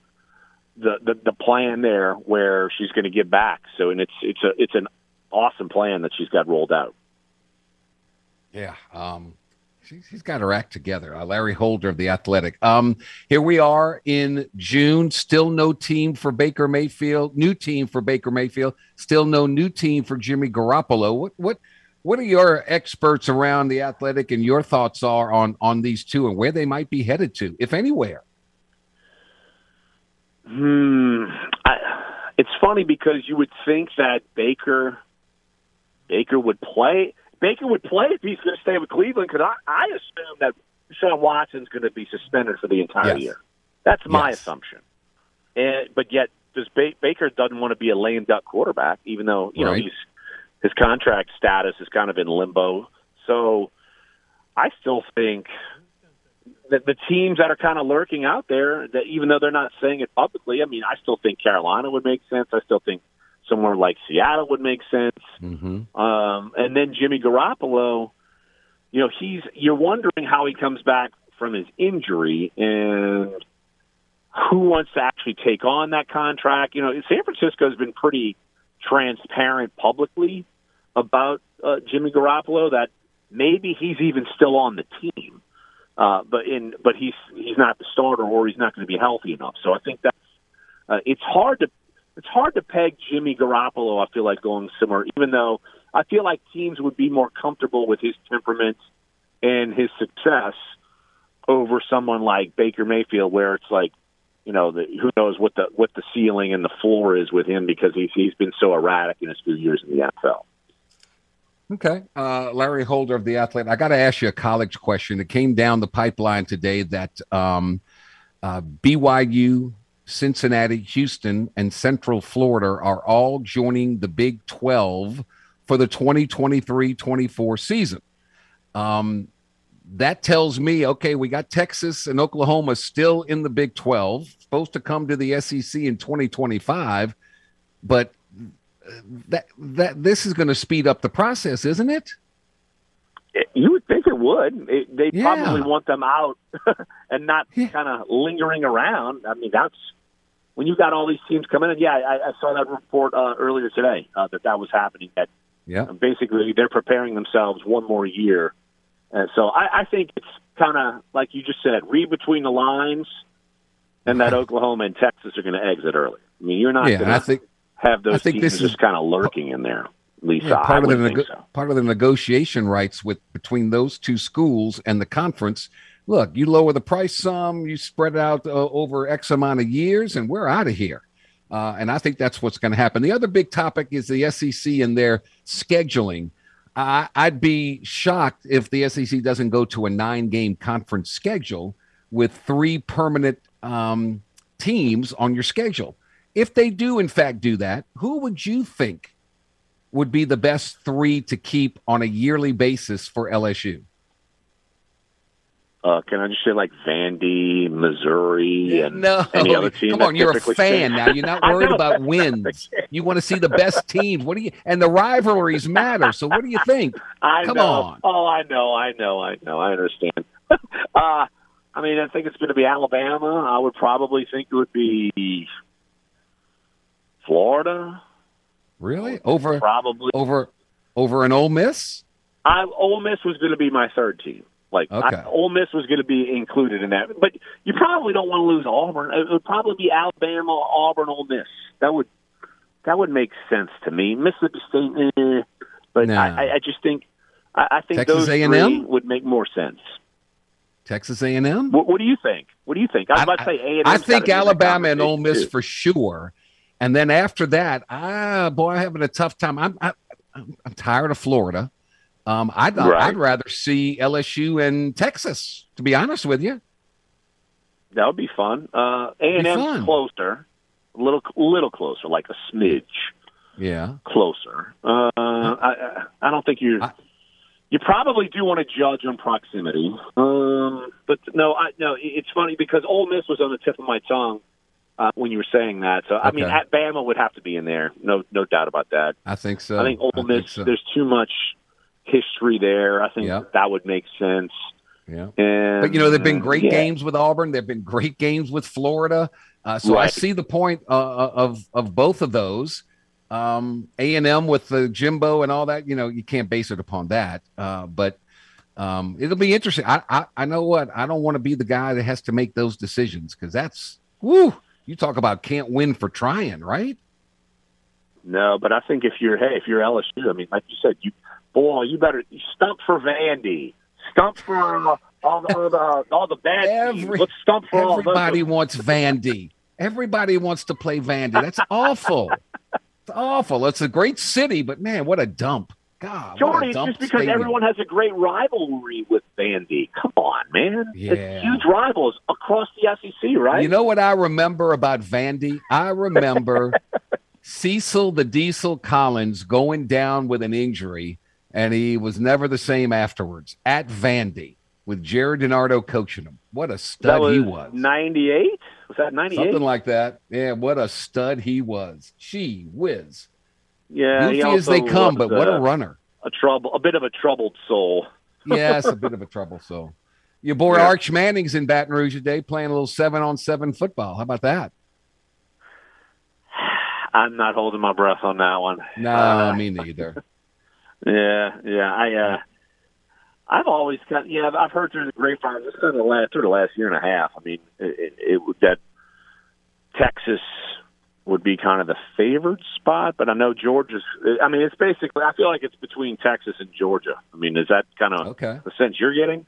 the, the the plan there where she's going to give back. So, and it's it's a it's an awesome plan that she's got rolled out. Yeah. Um, She's got her act together. Uh, Larry Holder of the Athletic. Um, here we are in June. Still no team for Baker Mayfield. New team for Baker Mayfield. Still no new team for Jimmy Garoppolo. What what what are your experts around the Athletic and your thoughts are on on these two and where they might be headed to, if anywhere? Hmm. I, it's funny because you would think that Baker Baker would play Baker would play if he's going to stay with Cleveland because I, I assume that Sean Watson's going to be suspended for the entire yes. year. That's my yes. assumption. And but yet, does ba- Baker doesn't want to be a lame duck quarterback, even though you right. know he's his contract status is kind of in limbo. So I still think that the teams that are kind of lurking out there, that even though they're not saying it publicly, I mean, I still think Carolina would make sense. I still think somewhere like Seattle would make sense. Mm-hmm. Um, and then Jimmy Garoppolo, you know, he's you're wondering how he comes back from his injury and who wants to actually take on that contract. You know, San Francisco has been pretty transparent publicly about uh, Jimmy Garoppolo that maybe he's even still on the team. Uh, but in but he's he's not the starter or he's not going to be healthy enough. So I think that uh, it's hard to it's hard to peg Jimmy Garoppolo. I feel like going somewhere, even though I feel like teams would be more comfortable with his temperament and his success over someone like Baker Mayfield, where it's like, you know, the, who knows what the what the ceiling and the floor is with him because he's he's been so erratic in his few years in the NFL. Okay, uh, Larry Holder of the Athlete. I got to ask you a college question that came down the pipeline today. That um, uh, BYU Cincinnati, Houston, and Central Florida are all joining the Big 12 for the 2023 24 season. Um, that tells me, okay, we got Texas and Oklahoma still in the Big 12, supposed to come to the SEC in 2025, but that that this is going to speed up the process, isn't it? You would think it would. It, they yeah. probably want them out and not yeah. kind of lingering around. I mean, that's when you got all these teams coming in. Yeah, I, I saw that report uh, earlier today uh, that that was happening. That yeah, basically they're preparing themselves one more year. And so I, I think it's kind of like you just said, read between the lines, and that Oklahoma and Texas are going to exit early. I mean, you're not yeah, going to have those teams just is, kind of lurking in there. Least yeah, part of the nego- so. part of the negotiation rights with between those two schools and the conference look, you lower the price some, you spread it out uh, over X amount of years, and we're out of here. Uh, and I think that's what's going to happen. The other big topic is the SEC and their scheduling. I, I'd be shocked if the SEC doesn't go to a nine game conference schedule with three permanent um, teams on your schedule. If they do, in fact, do that, who would you think would be the best three to keep on a yearly basis for LSU? Uh, can I just say like Vandy, Missouri, and no, any other team? come on, you're a fan now. You're not worried about wins. You want to see the best teams. What do you? And the rivalries matter. So what do you think? I Come know. on. Oh, I know, I know, I know. I understand. uh, I mean, I think it's going to be Alabama. I would probably think it would be Florida. Really over Probably. over over an Ole Miss? I Ole Miss was going to be my third team. Like Okay. I, Ole Miss was going to be included in that, but you probably don't want to lose Auburn. It would probably be Alabama, Auburn, Ole Miss. That would that would make sense to me. Mississippi State, eh, but No. I, I, just think I, I think Texas those A&M? three would make more sense. Texas A&M? What, what do you think? What do you think? I was about to say A and I think Alabama and Ole Miss for sure. And then after that, ah, boy, I'm having a tough time. I'm I, I'm, I'm tired of Florida. Um, I'd Right. I'd rather see LSU and Texas. To be honest with you, That would be fun. Uh, A and. M's closer, a little little closer, like a smidge yeah. closer. Uh, I I don't think you I- you probably do want to judge on proximity. Um, but no, I no. It's funny because Ole Miss was on the tip of my tongue uh, when you were saying that. So I mean, at Bama would have to be in there. No no doubt about that. I think so. I think Ole Miss. so. There's too much history there. I think Yeah. that would make sense. Yeah. And But you know, there've been great yeah. games with Auburn. There've been great games with Florida. Uh, so I see the point uh, of of both of those. Um, A and M with the Jimbo and all that. You know, you can't base it upon that. Uh, but um, it'll be interesting. I, I I know what I don't want to be the guy that has to make those decisions because that's woo. You talk about can't win for trying, right? No, but I think if you're hey, if you're LSU, I mean, like you said, you boy, you better you stump for Vandy, stump for uh, all the all the, all the bad Every- teams. Let's stump for all Everybody wants Vandy. Everybody wants to play Vandy. That's awful. It's awful. It's a great city, but man, what a dump. God, what Jordy, it's just because stadium. everyone has a great rivalry with Vandy. Come on, man. Yeah. It's huge rivals across the SEC, right? You know what I remember about Vandy? I remember Cecil the Diesel Collins going down with an injury, and he was never the same afterwards at Vandy with Gerry DiNardo coaching him. What a stud was he was. ninety eight. Was that ninety eight? Something like that. Yeah, what a stud he was. Gee whiz. Yeah, he Goofy as they come, but what a runner. a trouble, a bit of a troubled soul. Yes, a bit of a trouble. So, your boy Yeah. Arch Manning's in Baton Rouge today playing a little seven on seven football. How about that? I'm not holding my breath on that one. No, Uh, me neither. Yeah, yeah. I uh I've always kind yeah, I've- I've heard through the grapevine just kind of the last through the last year and a half. I mean, it, it, it that Texas would be kind of the favored spot, but I know Georgia's. I mean, it's basically. I feel like it's between Texas and Georgia. I mean, is that kind of Okay. the sense you're getting?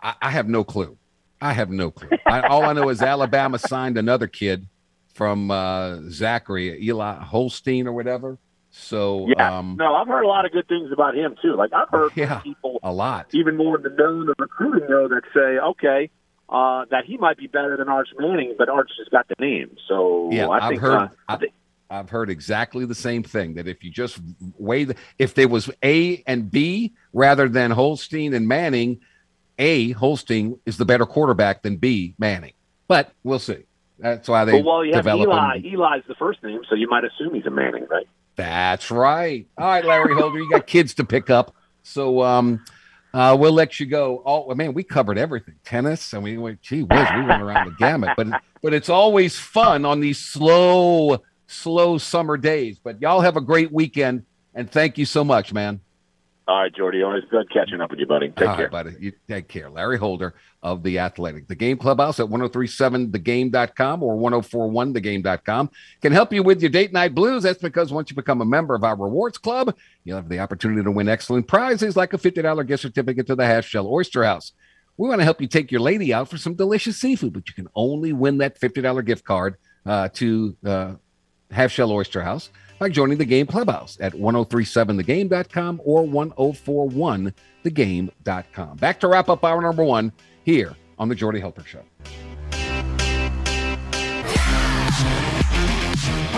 I, I have no clue. I have no clue. I, all I know is Alabama signed another kid from uh, Zachary, Eli Holstein or whatever. So, Yeah. um, no, I've heard a lot of good things about him too. Like I've heard Yeah. people a lot. even more than the known of recruiting though that say, okay, uh, that he might be better than Arch Manning, but Arch has got the name. So Yeah, I I've think heard. uh, I think I've heard exactly the same thing. That if you just weigh the, if there was A and B rather than Holstein and Manning, A Holstein is the better quarterback than B Manning. But we'll see. That's why they well, well, you have Eli. Eli's the first name, so you might assume he's a Manning, right? That's right. All right, Larry Holder, you got kids to pick up, so um, uh, we'll let you go. Oh man, we covered everything. Tennis. I mean, we, gee whiz, we went around the gamut. But but it's always fun on these slow, slow summer days. But y'all have a great weekend, and thank you so much, man. All right, Jordy. Always good catching up with you, buddy. Take All care. right, buddy. You take care. Larry Holder of The Athletic. The Game Clubhouse at 1037thegame.com or 1041thegame.com can help you with your date night blues. That's because once you become a member of our rewards club, you'll have the opportunity to win excellent prizes like a $50 gift certificate to the Half Shell Oyster House. We want to help you take your lady out for some delicious seafood, but you can only win that $50 gift card uh, to uh, Half Shell Oyster House by joining the Game Clubhouse at 1037thegame.com or 1041thegame.com. Back to wrap up hour number one here on the Jordy Hultberg Show.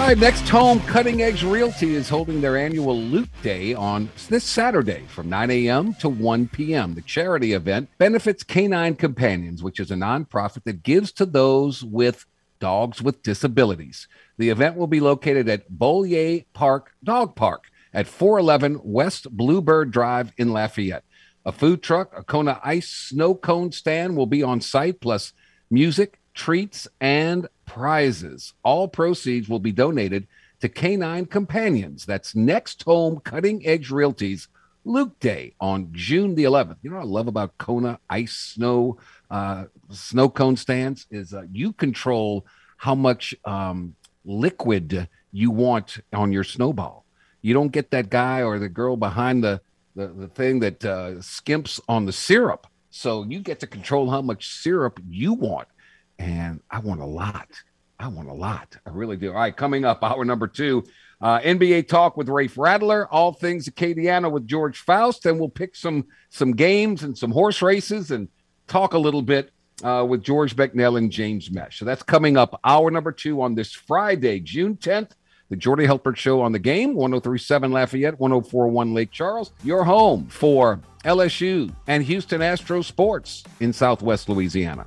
All right, next home, Cutting Edge Realty is holding their annual Loot Day on this Saturday from 9 a.m. to 1 p.m. The charity event benefits Canine Companions, which is a nonprofit that gives to those with dogs with disabilities. The event will be located at Beaulieu Park Dog Park at 411 West Bluebird Drive in Lafayette. A food truck, a Kona Ice snow cone stand will be on site, plus music, treats, and prizes. All proceeds will be donated to Canine Companions. That's Next Home Cutting Edge Realties Luke Day on June the 11th. You know what I love about Kona ice snow uh, snow cone stands is uh, you control how much um, liquid you want on your snowball. You don't get that guy or the girl behind the the, the thing that uh, skimps on the syrup. So you get to control how much syrup you want and I want a lot. I want a lot. I really do. All right, coming up, hour number two, uh, NBA talk with Rafe Radler, all things Acadiana with George Faust, and we'll pick some some games and some horse races and talk a little bit uh, with George Becknell and James Mesh. So that's coming up, hour number two on this Friday, June 10th. The Jordy Hultberg Show on the game, 1037 Lafayette, 1041 Lake Charles, your home for LSU and Houston Astro Sports in Southwest Louisiana.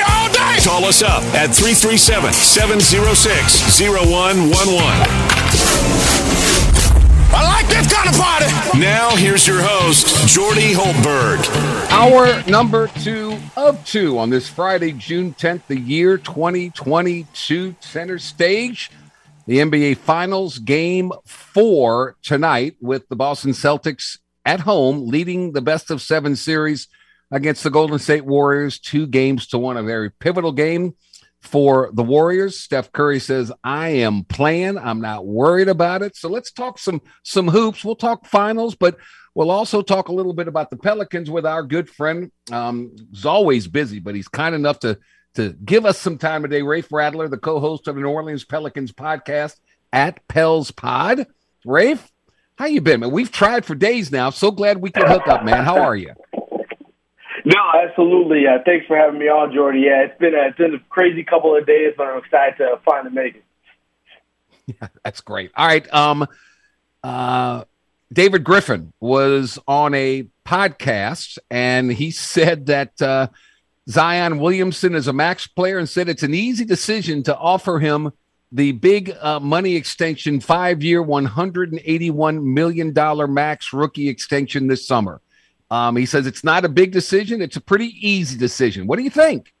Call us up at 337 706 0111. I like this kind of party. Now, here's your host, Jordy Hultberg. Hour number two of two on this Friday, June 10th, the year 2022, center stage. The NBA Finals game four tonight with the Boston Celtics at home leading the best of seven series against the Golden State Warriors, two games to one, a very pivotal game for the Warriors. Steph Curry says, I am playing. I'm not worried about it. So let's talk some some hoops. We'll talk finals, but we'll also talk a little bit about the Pelicans with our good friend. Um, he's always busy, but he's kind enough to to give us some time today. Rafe Radler, the co-host of the New Orleans Pelicans podcast at Pels Pod. Rafe, how you been, man? We've tried for days now. So glad we could hook up, man. How are you? No, absolutely. Uh, thanks for having me on, Jordy. Yeah, it's been a, it's been a crazy couple of days, but I'm excited to finally make it. Yeah, that's great. All right. Um, uh, David Griffin was on a podcast and he said that uh, Zion Williamson is a max player and said it's an easy decision to offer him the big uh, money extension, five year, $181 million max rookie extension this summer. Um, he says it's not a big decision. It's a pretty easy decision. What do you think?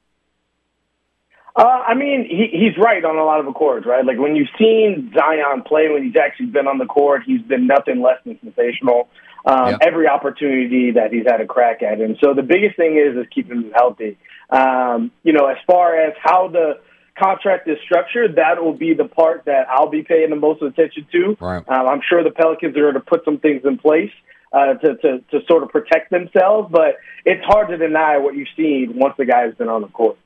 Uh, I mean, he, he's right on a lot of accords, right? Like when you've seen Zion play, when he's actually been on the court, he's been nothing less than sensational. Um, Every opportunity that he's had a crack at him. So the biggest thing is is keeping him healthy. Um, you know, as far as how the contract is structured, that will be the part that I'll be paying the most attention to. Right. Um, I'm sure the Pelicans are going to put some things in place uh, to, to to sort of protect themselves, but it's hard to deny what you've seen once the guy has been on the court.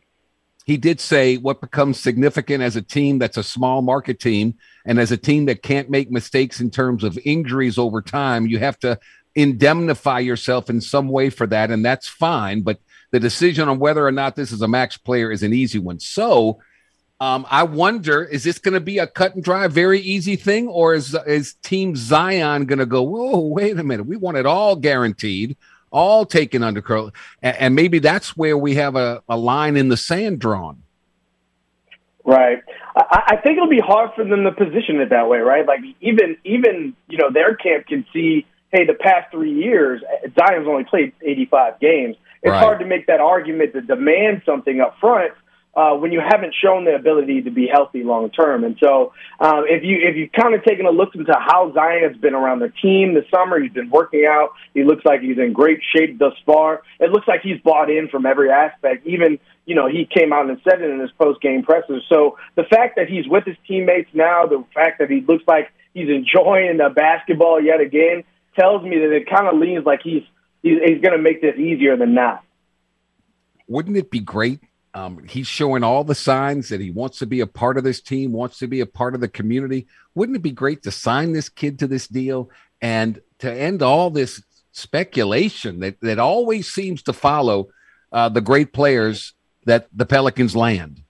He did say what becomes significant as a team that's a small market team and as a team that can't make mistakes in terms of injuries over time, you have to indemnify yourself in some way for that, and that's fine. But the decision on whether or not this is a max player is an easy one. So um, I wonder, is this going to be a cut and dry, very easy thing, or is is Team Zion going to go? Whoa, wait a minute, we want it all guaranteed, all taken under control, and, and maybe that's where we have a, a line in the sand drawn. Right. I, I think it'll be hard for them to position it that way, right? Like even even you know their camp can see, hey, the past three years Zion's only played 85 games. It's Right. hard to make that argument to demand something up front uh, when you haven't shown the ability to be healthy long term. And so, um, if you if you've kind of taken a look into how Zion's been around the team this summer, he's been working out. He looks like he's in great shape thus far. It looks like he's bought in from every aspect, even you know, he came out and said it in his post game presser. So the fact that he's with his teammates now, the fact that he looks like he's enjoying the basketball yet again, tells me that it kind of leans like he's he's, he's going to make this easier than not. Wouldn't it be great? Um, he's showing all the signs that he wants to be a part of this team, wants to be a part of the community. Wouldn't it be great to sign this kid to this deal and to end all this speculation that, that always seems to follow uh, the great players that the Pelicans land?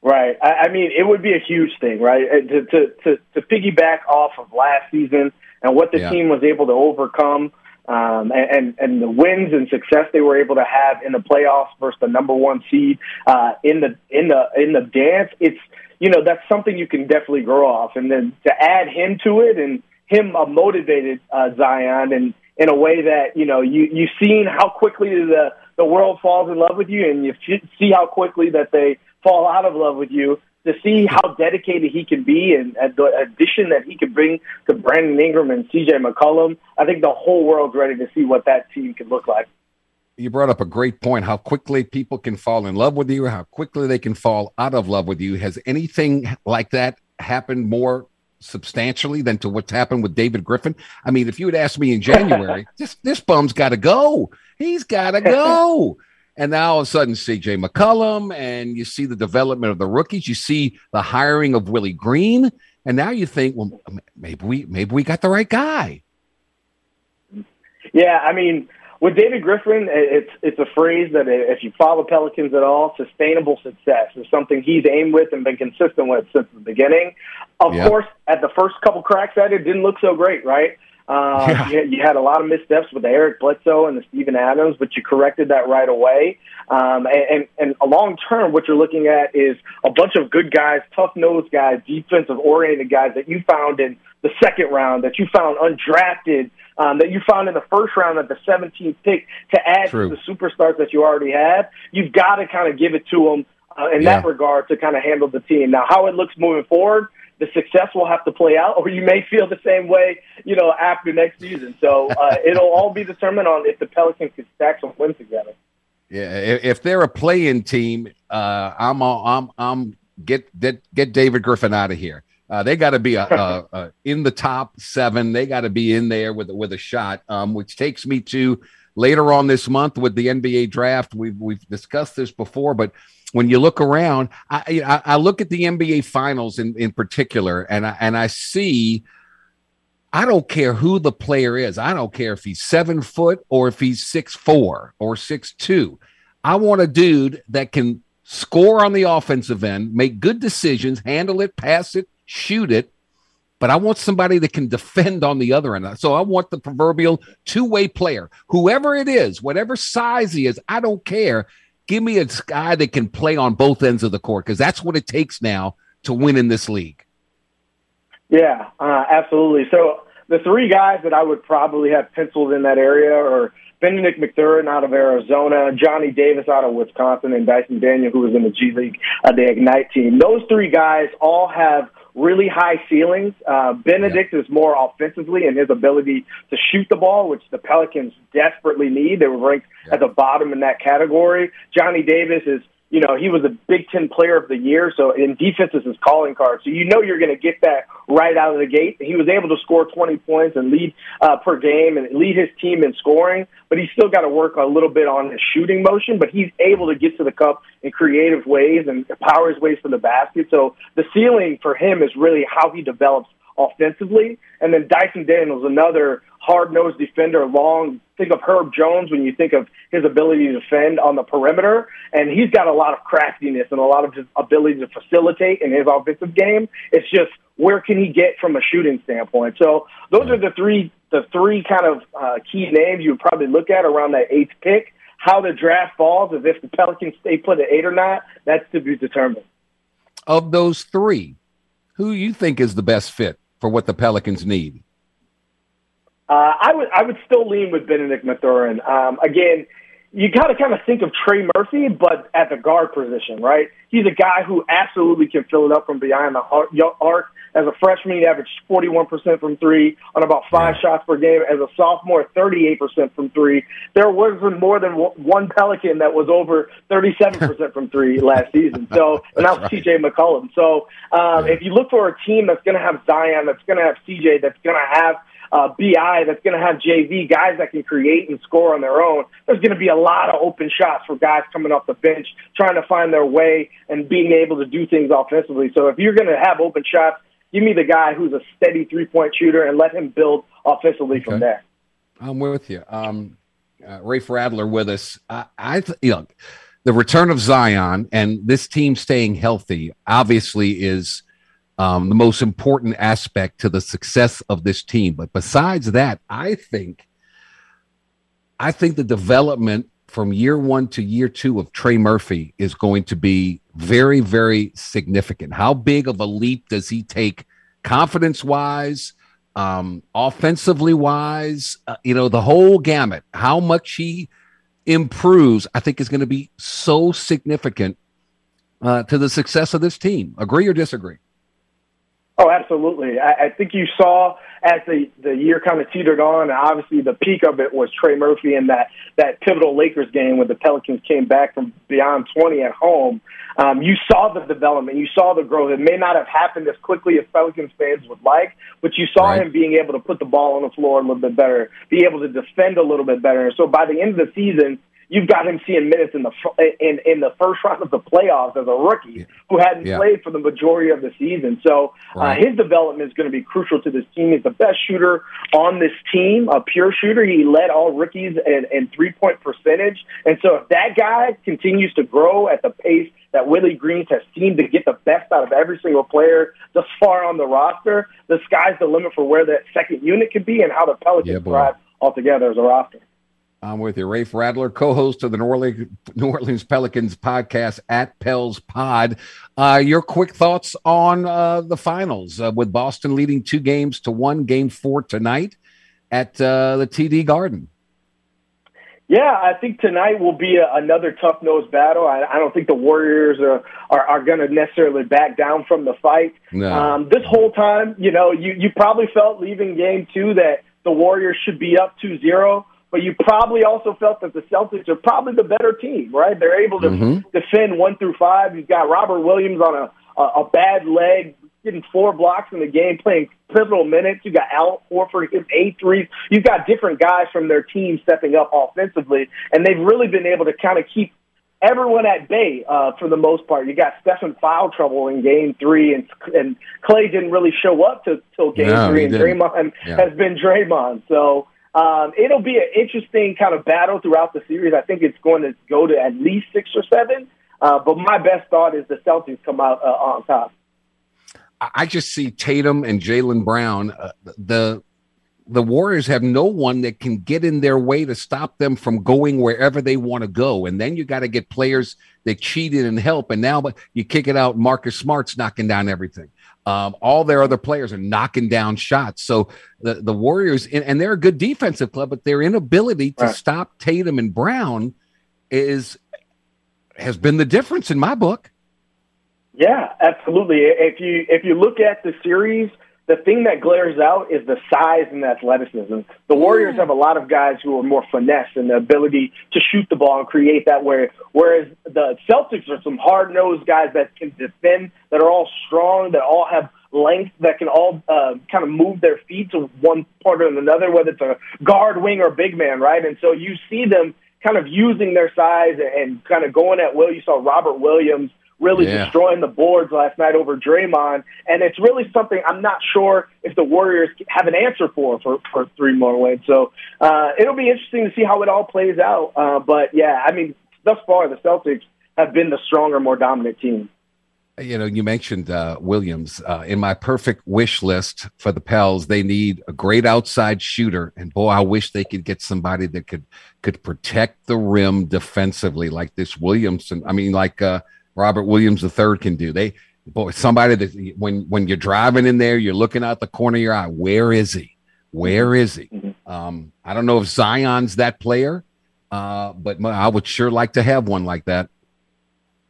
Right. I, I mean, it would be a huge thing, right? Uh, to, to, to, to piggyback off of last season and what the yeah. team was able to overcome um, and, and the wins and success they were able to have in the playoffs versus the number one seed uh, in the in the in the dance. It's you know that's something you can definitely grow off, and then to add him to it and him a motivated uh, Zion and in a way that you know you you've seen how quickly the the world falls in love with you, and you see how quickly that they fall out of love with you to see how dedicated he can be and, and the addition that he can bring to Brandon Ingram and CJ McCollum, I think the whole world's ready to see what that team can look like. You brought up a great point how quickly people can fall in love with you, how quickly they can fall out of love with you. Has anything like that happened more substantially than to what's happened with David Griffin? I mean, if you had asked me in January, this this bum's got to go. He's got to go. And now all of a sudden, CJ McCollum, and you see the development of the rookies. You see the hiring of Willie Green, and now you think, well, maybe we maybe we got the right guy. Yeah, I mean, with David Griffin, it's it's a phrase that if you follow Pelicans at all, sustainable success is something he's aimed with and been consistent with since the beginning. Of course, at the first couple cracks at it, didn't look so great, right? Uh, yeah. you, you, had a lot of missteps with the Eric Bledsoe and the Steven Adams, but you corrected that right away. Um, and, and, and long term, what you're looking at is a bunch of good guys, tough nosed guys, defensive oriented guys that you found in the second round, that you found undrafted, um, that you found in the first round at the 17th pick to add True. to the superstars that you already have. You've got to kind of give it to them uh, in yeah. that regard to kind of handle the team. Now, how it looks moving forward the success will have to play out, or you may feel the same way, you know, after next season. So uh, it'll all be determined on if the Pelicans can stack some wins together. Yeah, if they're a playing team, uh, I'm I'm I'm get get get David Griffin out of here. Uh, they got to be a, a, a, in the top seven. They got to be in there with with a shot. Um, which takes me to later on this month with the NBA draft. We've we've discussed this before, but when you look around, I, I, look at the NBA finals in, in particular, and I, and I see, I don't care who the player is. I don't care if he's seven foot or if he's six four or six two. I want a dude that can score on the offensive end, make good decisions, handle it, pass it, shoot it. But I want somebody that can defend on the other end. So I want the proverbial two way player, whoever it is, whatever size he is. I don't care Give me a guy that can play on both ends of the court because that's what it takes now to win in this league. Yeah, uh, absolutely. So the three guys that I would probably have penciled in that area are Bennedict Mathurin out of Arizona, Johnny Davis out of Wisconsin, and Dyson Daniel, who was in the G League, uh, the Ignite team. Those three guys all have really high ceilings. Uh, Bennedict yeah. is more offensively in his ability to shoot the ball, which the Pelicans desperately need. They were ranked yeah. at the bottom in that category. Johnny Davis is you know, he was a Big Ten Player of the Year, so in defense is his calling card. So you know you're going to get that right out of the gate. He was able to score 20 points and lead uh, per game and lead his team in scoring, but he's still got to work a little bit on his shooting motion. But he's able to get to the cup in creative ways and power his ways to the basket. So the ceiling for him is really how he develops offensively. And then Dyson Daniels, another hard nosed defender, long. Think of Herb Jones when you think of his ability to defend on the perimeter. And he's got a lot of craftiness and a lot of his ability to facilitate in his offensive game. It's just where can he get from a shooting standpoint? So those are the three the three kind of uh, key names you would probably look at around that eighth pick. How the draft falls, as if the Pelicans stay put at eight or not, that's to be determined. Of those three, who you think is the best fit for what the Pelicans need? Uh, I would I would still lean with Bennedict Mathurin. Um, again, you got to kind of think of Trey Murphy, but at the guard position, right? He's a guy who absolutely can fill it up from behind the arc. As a freshman, he averaged 41% from three on about five yeah. shots per game. As a sophomore, 38% from three. There wasn't more than one Pelican that was over 37% from three last season. So, and that was right. CJ McCollum. So, um, yeah. if you look for a team that's going to have Zion, that's going to have CJ, that's going to have uh, BI that's going to have JV guys that can create and score on their own. There's going to be a lot of open shots for guys coming off the bench trying to find their way and being able to do things offensively. So if you're going to have open shots, give me the guy who's a steady three point shooter and let him build offensively okay. from there. I'm with you. Um, uh, Rafe Radler with us. I, I th- you know, the return of Zion and this team staying healthy obviously is um, the most important aspect to the success of this team. But besides that, I think, I think the development from year one to year two of Trey Murphy is going to be very, very significant. How big of a leap does he take, confidence wise, um, offensively wise? Uh, you know, the whole gamut. How much he improves, I think, is going to be so significant uh, to the success of this team. Agree or disagree? Oh, absolutely. I, I think you saw as the the year kind of teetered on, and obviously the peak of it was Trey Murphy in that that pivotal Lakers game when the Pelicans came back from beyond 20 at home. Um, you saw the development, you saw the growth. It may not have happened as quickly as Pelicans fans would like, but you saw right. him being able to put the ball on the floor a little bit better, be able to defend a little bit better. And so by the end of the season, You've got him seeing minutes in the in in the first round of the playoffs as a rookie who hadn't yeah. played for the majority of the season. So uh, right. uh, his development is going to be crucial to this team. He's the best shooter on this team, a pure shooter. He led all rookies in, in three point percentage. And so if that guy continues to grow at the pace that Willie Green has seemed to get the best out of every single player thus far on the roster, the sky's the limit for where that second unit could be and how the Pelicans yeah, thrive altogether as a roster. I'm with you, Rafe Radler, co-host of the New Orleans, New Orleans Pelicans podcast at Pels Pod. Uh, your quick thoughts on uh, the finals uh, with Boston leading two games to one, game four tonight at uh, the TD Garden. Yeah, I think tonight will be a, another tough nosed battle. I, I don't think the Warriors are are, are going to necessarily back down from the fight. No. Um, this whole time, you know, you you probably felt leaving game two that the Warriors should be up 2-0 but you probably also felt that the Celtics are probably the better team, right? They're able to mm-hmm. defend one through five. You've got Robert Williams on a, a, a bad leg, getting four blocks in the game, playing pivotal minutes. You got Al Horford his eight threes. You've got different guys from their team stepping up offensively, and they've really been able to kind of keep everyone at bay uh, for the most part. You got Stephen foul trouble in Game Three, and and Klay didn't really show up to, till Game no, Three, and didn't. Draymond yeah. has been Draymond. So um, it'll be an interesting kind of battle throughout the series. I think it's going to go to at least six or seven. Uh, but my best thought is the Celtics come out uh, on top. I just see Tatum and Jaylen Brown. Uh, the the Warriors have no one that can get in their way to stop them from going wherever they want to go. And then you got to get players that cheated and help. And now, you kick it out. Marcus Smart's knocking down everything. Um, all their other players are knocking down shots. So the, the Warriors, and they're a good defensive club, but their inability to right. stop Tatum and Brown is has been the difference in my book. Yeah, absolutely. If you if you look at the series, the thing that glares out is the size and the athleticism. The Warriors have a lot of guys who are more finesse and the ability to shoot the ball and create that way. Whereas the Celtics are some hard nosed guys that can defend, that are all strong, that all have length, that can all uh, kind of move their feet to one part or another, whether it's a guard, wing, or big man, right? And so you see them kind of using their size and kind of going at will. You saw Robert Williams really yeah. destroying the boards last night over Draymond. And it's really something I'm not sure if the Warriors have an answer for for, for three more wins. So uh, it'll be interesting to see how it all plays out. Uh, but yeah, I mean, thus far the Celtics have been the stronger, more dominant team. You know, you mentioned uh, Williams. Uh, in my perfect wish list for the Pels, they need a great outside shooter, and boy, I wish they could get somebody that could could protect the rim defensively, like this Williamson. I mean, like uh, Robert Williams III can do. They boy, somebody that when when you're driving in there, you're looking out the corner of your eye. Where is he? Where is he? Mm-hmm. Um, I don't know if Zion's that player, uh, but I would sure like to have one like that.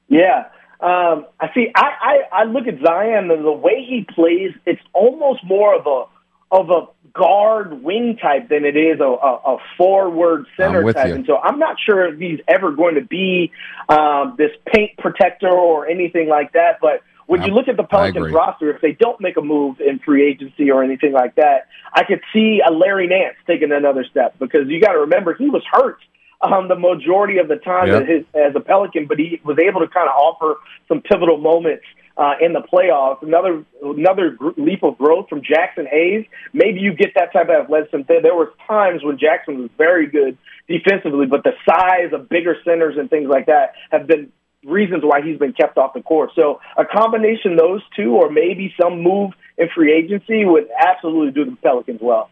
Yeah, Um, I see. I, I I look at Zion and the way he plays. It's almost more of a of a guard wing type than it is a, a, a forward center type. You. And so I'm not sure if he's ever going to be um, this paint protector or anything like that. But when you look at the Pelicans roster, if they don't make a move in free agency or anything like that, I could see a Larry Nance taking another step because you got to remember he was hurt um, the majority of the time yep. his, as a Pelican, but he was able to kind of offer some pivotal moments uh, in the playoffs. Another another leap of growth from Jaxson Hayes. Maybe you get that type of athleticism. There, there were times when Jackson was very good defensively, but the size of bigger centers and things like that have been reasons why he's been kept off the court. So a combination of those two, or maybe some move in free agency, would absolutely do the Pelicans well.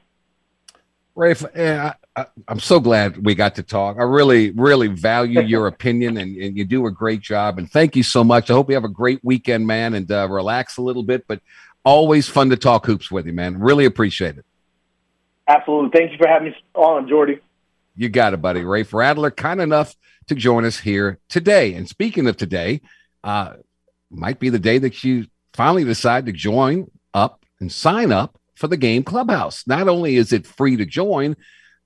Rafe, I, am so glad we got to talk. I really, really value your opinion, and, and, you do a great job. And thank you so much. I hope you have a great weekend, man, and uh, relax a little bit. But always fun to talk hoops with you, man. Really appreciate it. Absolutely. Thank you for having me on, Jordy. You got it, buddy. Rafe Radler, kind enough to join us here today. And speaking of today, uh, might be the day that you finally decide to join up and sign up for the game clubhouse. Not only is it free to join,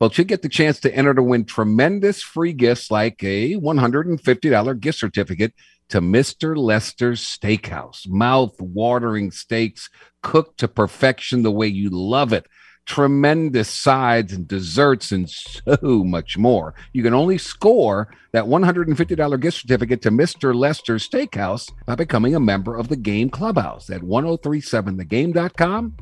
but you get the chance to enter to win tremendous free gifts like a $150 gift certificate to Mr. Lester's Steakhouse. Mouth watering steaks cooked to perfection the way you love it. Tremendous sides and desserts and so much more. You can only score that $150 gift certificate to Mr. Lester's Steakhouse by becoming a member of the Game Clubhouse at 1037thegame.com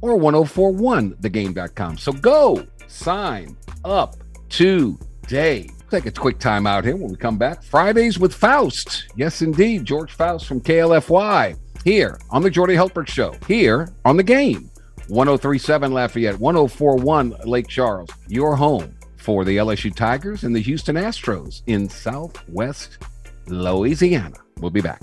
or 1041thegame.com. So go sign up today. Take a quick time out here when we come back. Fridays with Faust. Yes, indeed. George Faust from KLFY here on the Jordy Hultberg Show, here on the game. 1037 Lafayette, 1041 Lake Charles, your home for the LSU Tigers and the Houston Astros in Southwest Louisiana. We'll be back.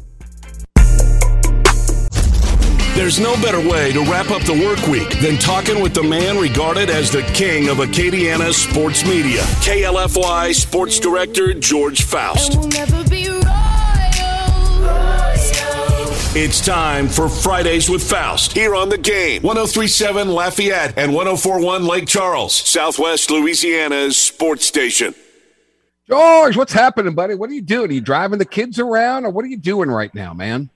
There's no better way to wrap up the work week than talking with the man regarded as the king of Acadiana sports media, KLFY Sports Director George Faust. It's time for Fridays with Faust here on the game. 1037 Lafayette and 1041 Lake Charles, Southwest Louisiana's sports station. George, what's happening, buddy? What are you doing? Are you driving the kids around or what are you doing right now, man?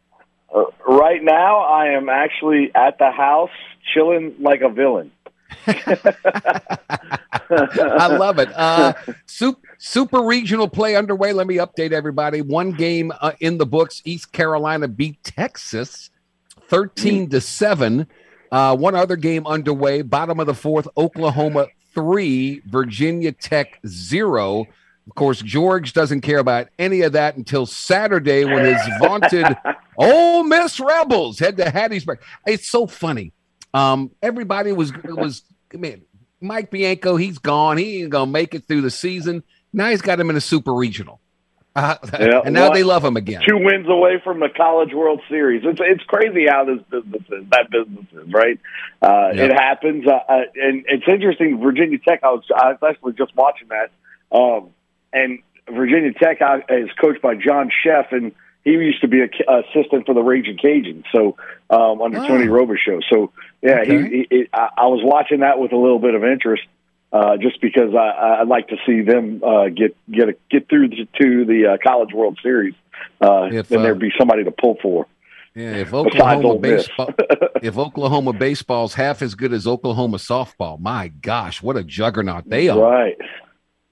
Uh, right now, I am actually at the house chilling like a villain. I love it. Uh, super, super regional play underway. Let me update everybody. One game uh, in the books. East Carolina beat Texas 13 to 7. Uh, one other game underway. Bottom of the fourth, Oklahoma 3, Virginia Tech 0. Of course, George doesn't care about any of that until Saturday when his vaunted Ole Miss Rebels head to Hattiesburg. It's so funny. Um, everybody was was man, Mike Bianco. He's gone. He ain't gonna make it through the season. Now he's got him in a super regional. Uh, yeah, and now well, they love him again. Two wins away from the College World Series. It's it's crazy how this business is. That business is right. Uh, It happens, uh, uh, and it's interesting. Virginia Tech. I was I was actually just watching that. Um, and Virginia Tech is coached by John Szefc, and he used to be an assistant for the Raging Cajun, so um, under oh. Tony Robichaux. So yeah, okay. he, he, I, I was watching that with a little bit of interest, uh, just because I, I'd like to see them uh, get get a, get through to, to the uh, College World Series. Uh, if, then there'd uh, be somebody to pull for. Yeah, if Oklahoma baseball, if Oklahoma baseball's half as good as Oklahoma softball, my gosh, what a juggernaut they are! Right.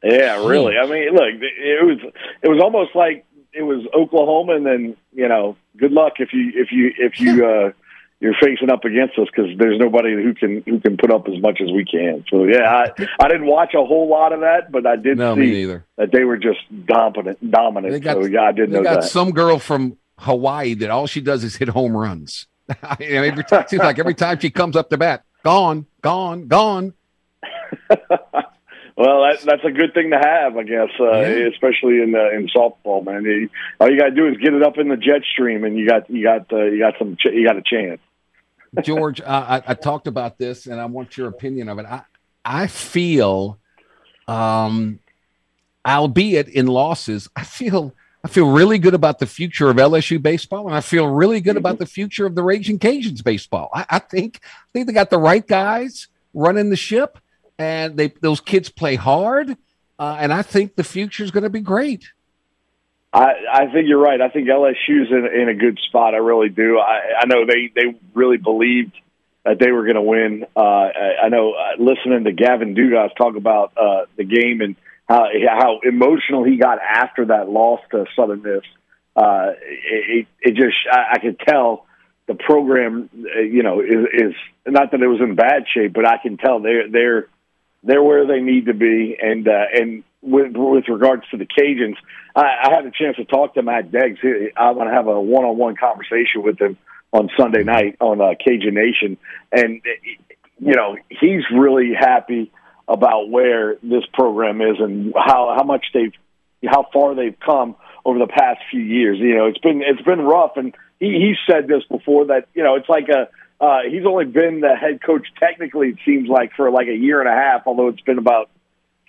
Yeah, really. I mean, look, it was it was almost like it was Oklahoma, and then you know, good luck if you if you if you uh, you're facing up against us because there's nobody who can who can put up as much as we can. So yeah, I I didn't watch a whole lot of that, but I did no, see that they were just dominant. Dominant. They got, so yeah, I did know got that. Some girl from Hawaii that all she does is hit home runs. I every time, seems like every time she comes up to bat, gone, gone, gone. Well, that, that's a good thing to have, I guess, uh, yeah. especially in uh, in softball, man. You, all you got to do is get it up in the jet stream, and you got you got uh, you got some ch- you got a chance. George, I, I talked about this, and I want your opinion of it. I I feel, um, albeit in losses, I feel I feel really good about the future of LSU baseball, and I feel really good about the future of the Raging Cajuns baseball. I, I think I think they got the right guys running the ship, and they those kids play hard, uh, and I think the future is going to be great. I, I think you're right. I think LSU's in, in a good spot. I really do. I, I know they they really believed that they were going to win. Uh, I, I know uh, listening to Gavin Dugas talk about uh, the game and how how emotional he got after that loss to Southern Miss. Uh, it, it just I, I could tell the program, uh, you know, is, is not that it was in bad shape, but I can tell they're they're they're where they need to be. And uh, and with, with regards to the Cajuns, I, I had a chance to talk to Matt Deggs. I'm going to have a one-on-one conversation with him on Sunday night on uh, Cajun Nation, and you know he's really happy about where this program is and how how much they've how far they've come over the past few years. You know, it's been it's been rough, and he he said this before that you know it's like a uh, he's only been the head coach technically it seems like for like a year and a half, although it's been about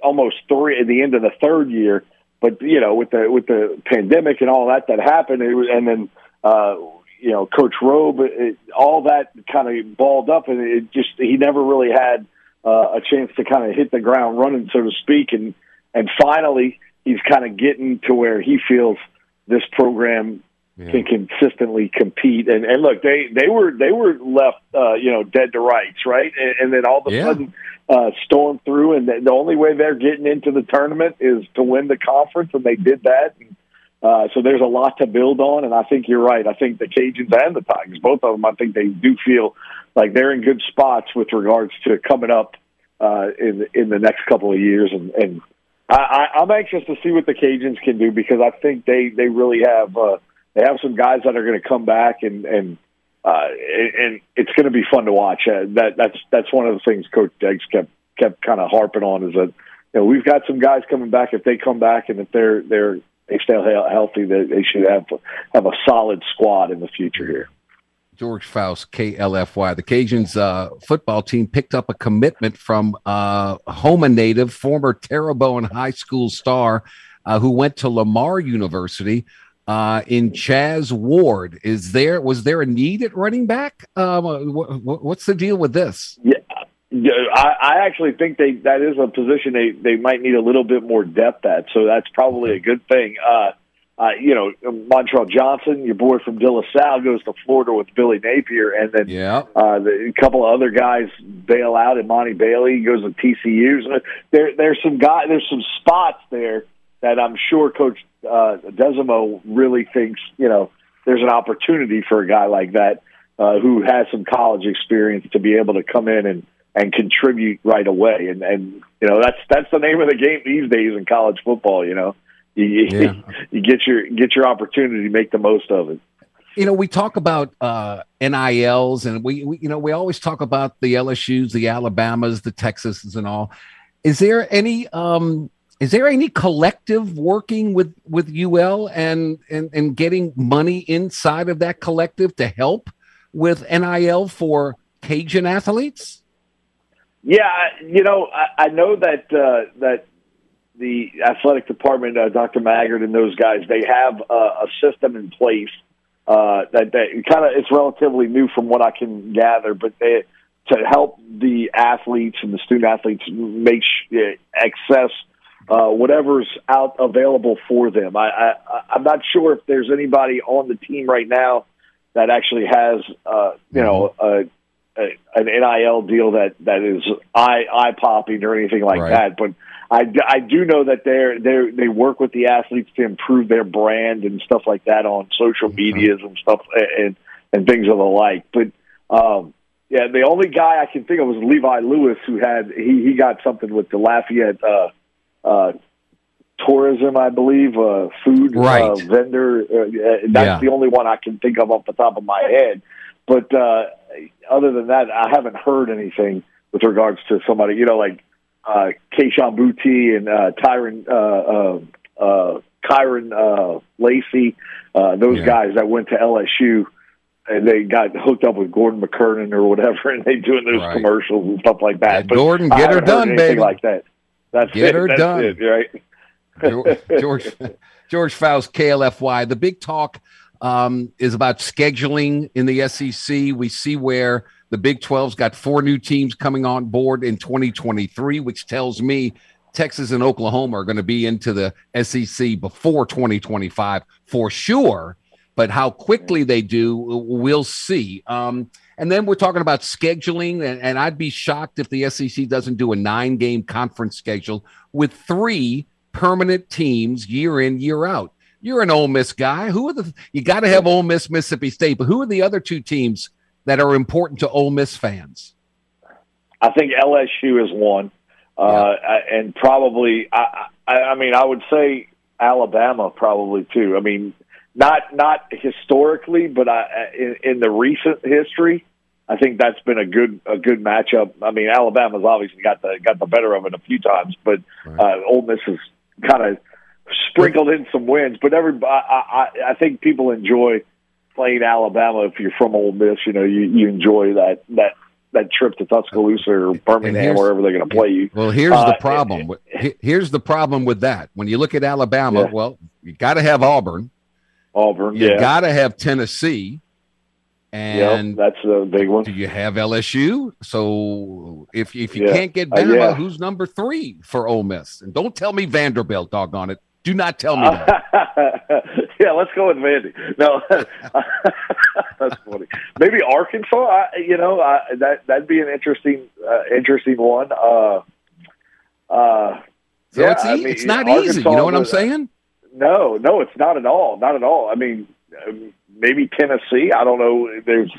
almost three at the end of the third year. But you know, with the with the pandemic and all that that happened, it was, and then uh, you know, Coach Robe, it, all that kind of balled up, and it just he never really had uh, a chance to kind of hit the ground running, so to speak, and and finally he's kind of getting to where he feels this program yeah. can consistently compete. And and look, they they were they were left uh, you know dead to rights, right? And, and then all of a yeah. sudden uh, stormed through, and the, the only way they're getting into the tournament is to win the conference, and they did that. And, uh, so there's a lot to build on, and I think you're right. I think the Cajuns and the Tigers, both of them, I think they do feel like they're in good spots with regards to coming up uh, in in the next couple of years. And, and I, I'm anxious to see what the Cajuns can do because I think they they really have uh, they have some guys that are going to come back and and uh, and it's going to be fun to watch. Uh, that that's that's one of the things Coach Deggs kept kept kind of harping on is that you know we've got some guys coming back. If they come back and if they're they're they stay healthy, they, they should have have a solid squad in the future here. George Faust, KLFY. The Cajuns uh, football team picked up a commitment from uh, Houma native, former Terrebonne High School star, uh, who went to Lamar University. Uh, in Chaz Ward, is there was there a need at running back? Um, what's the deal with this? Yeah, I, I actually think they that is a position they they might need a little bit more depth at. So that's probably a good thing. Uh, uh, you know, Montreal Johnson, your boy from De La Salle, goes to Florida with Billy Napier, and then yeah. uh, the, a couple of other guys bail out. And Monty Bailey goes to TCU. So there, there's some guy, there's some spots there that I'm sure Coach uh, Desormeaux really thinks, you know, there's an opportunity for a guy like that uh, who has some college experience to be able to come in and and contribute right away. And and you know that's that's the name of the game these days in college football. You know, you yeah. you get your get your opportunity, make the most of it. You know, we talk about uh, NILs, and we, we you know we always talk about the LSU's, the Alabamas, the Texases, and all. Is there any um, is there any collective working with with UL and, and and getting money inside of that collective to help with NIL for Cajun athletes? Yeah, you know, I, I know that uh, that the athletic department, uh, Dr. Maggard and those guys, they have uh, a system in place uh, that, that kind of it's relatively new from what I can gather, but they, to help the athletes and the student athletes make uh, access uh, whatever's out available for them. I, I, I'm not sure if there's anybody on the team right now that actually has, uh, you know, a, a, an NIL deal that that is eye eye popping or anything like right. that. But I, I do know that they're they they work with the athletes to improve their brand and stuff like that on social medias and stuff and and things of the like. But um, yeah, the only guy I can think of was Levi Lewis, who had he he got something with the Lafayette uh, uh, tourism, I believe, uh, food uh, right. uh, vendor. Uh, that's yeah. the only one I can think of off the top of my head. But uh, other than that, I haven't heard anything with regards to somebody, you know, like uh, Kayshon Boutte and uh, Tyron, uh, uh, uh, Kyren uh, Lacy, uh, those yeah. guys that went to LSU and they got hooked up with Gordon McKernan or whatever, and they doing those right. commercials and stuff like that. But Gordon, get her done, baby. Like that. That's get it. her That's done, it, right? George George Faust, KLFY. The big talk um, is about scheduling in the SEC. We see where the Big 12's got four new teams coming on board in 2023, which tells me Texas and Oklahoma are going to be into the SEC before 2025 for sure. But how quickly they do, we'll see. Um, and then we're talking about scheduling, and, and I'd be shocked if the SEC doesn't do a nine game conference schedule with three permanent teams year in, year out. You're an Ole Miss guy. Who are the you got to have Ole Miss, Mississippi State, but who are the other two teams that are important to Ole Miss fans? I think LSU is one, uh, and probably I, I, I mean I would say Alabama probably too. I mean not not historically, but I, in, in the recent history, I think that's been a good a good matchup. I mean, Alabama's obviously got the got the better of it a few times, but uh, Ole Miss has kind of sprinkled in some wins. But every I, I, I think people enjoy playing Alabama if you're from Ole Miss. You know, you, you enjoy that that that trip to Tuscaloosa or Birmingham, wherever they're going to play you. Well, here's uh, the problem. here's the problem with that. When you look at Alabama, yeah. well, you got to have Auburn. Auburn, you yeah. got to have Tennessee. And yep, that's a big one. Do you have LSU? So if if you yeah. can't get Bama, uh, yeah. who's number three for Ole Miss? And don't tell me Vanderbilt, doggone it. Do not tell me that. yeah, let's go with Vandy. No, that's funny. Maybe Arkansas. I, you know, I, that that'd be an interesting uh, interesting one. Uh, uh, so yeah, it's, e- I mean, it's not Arkansas easy. You know what I'm was- saying? No, no, it's not at all. Not at all. I mean, maybe Tennessee. I don't know. There's,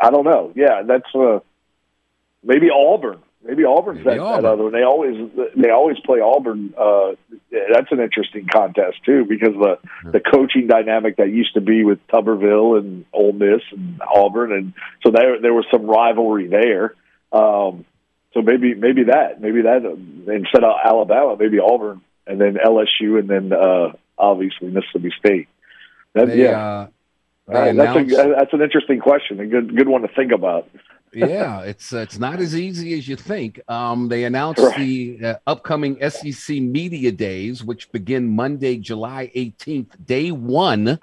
I don't know. Yeah, that's uh, maybe Auburn. Maybe Auburn's Maybe that, Auburn. that other one. They always they always play Auburn. Uh, that's an interesting contest too because the the coaching dynamic that used to be with Tuberville and Ole Miss and Auburn, and so there there was some rivalry there. Um, so maybe maybe that maybe that uh, instead of Alabama, maybe Auburn, and then LSU, and then uh, obviously Mississippi State. That, They, yeah, uh, they Uh, that's a that's an interesting question, a good good one to think about. yeah, it's uh, it's not as easy as you think. Um, they announced Right. the uh, upcoming SEC Media Days, which begin Monday, July 18th, day one.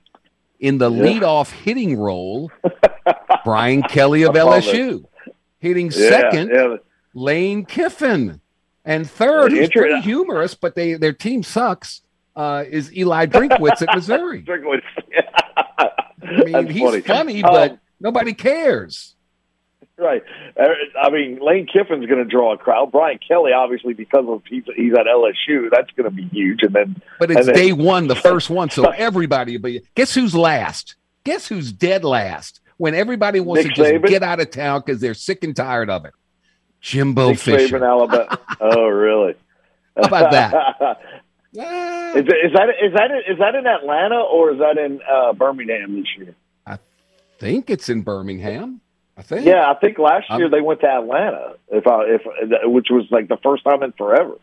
In the Yeah. leadoff hitting role, Brian Kelly of love it. LSU. Hitting Yeah, second, yeah. Lane Kiffin. And third, who's pretty humorous, but they their team sucks, uh, is Eli Drinkwitz at Missouri. Drinkwitz. I mean, That's he's funny. funny, Um, but nobody cares. Right. Uh, I mean, Lane Kiffin's going to draw a crowd. Brian Kelly, obviously, because of he's, he's at LSU, that's going to be huge. And then, But it's then- day one, the first one, so everybody. But guess who's last? Guess who's dead last? When everybody wants Nick to just Saban? get out of town because they're sick and tired of it. Jimbo Nick Fisher. Saban, Alabama. oh, really? How about that? is, is that is that is that in Atlanta or is that in uh, Birmingham this year? I think it's in Birmingham. I think. Yeah, I think last year I'm- they went to Atlanta, if I if which was like the first time in forever.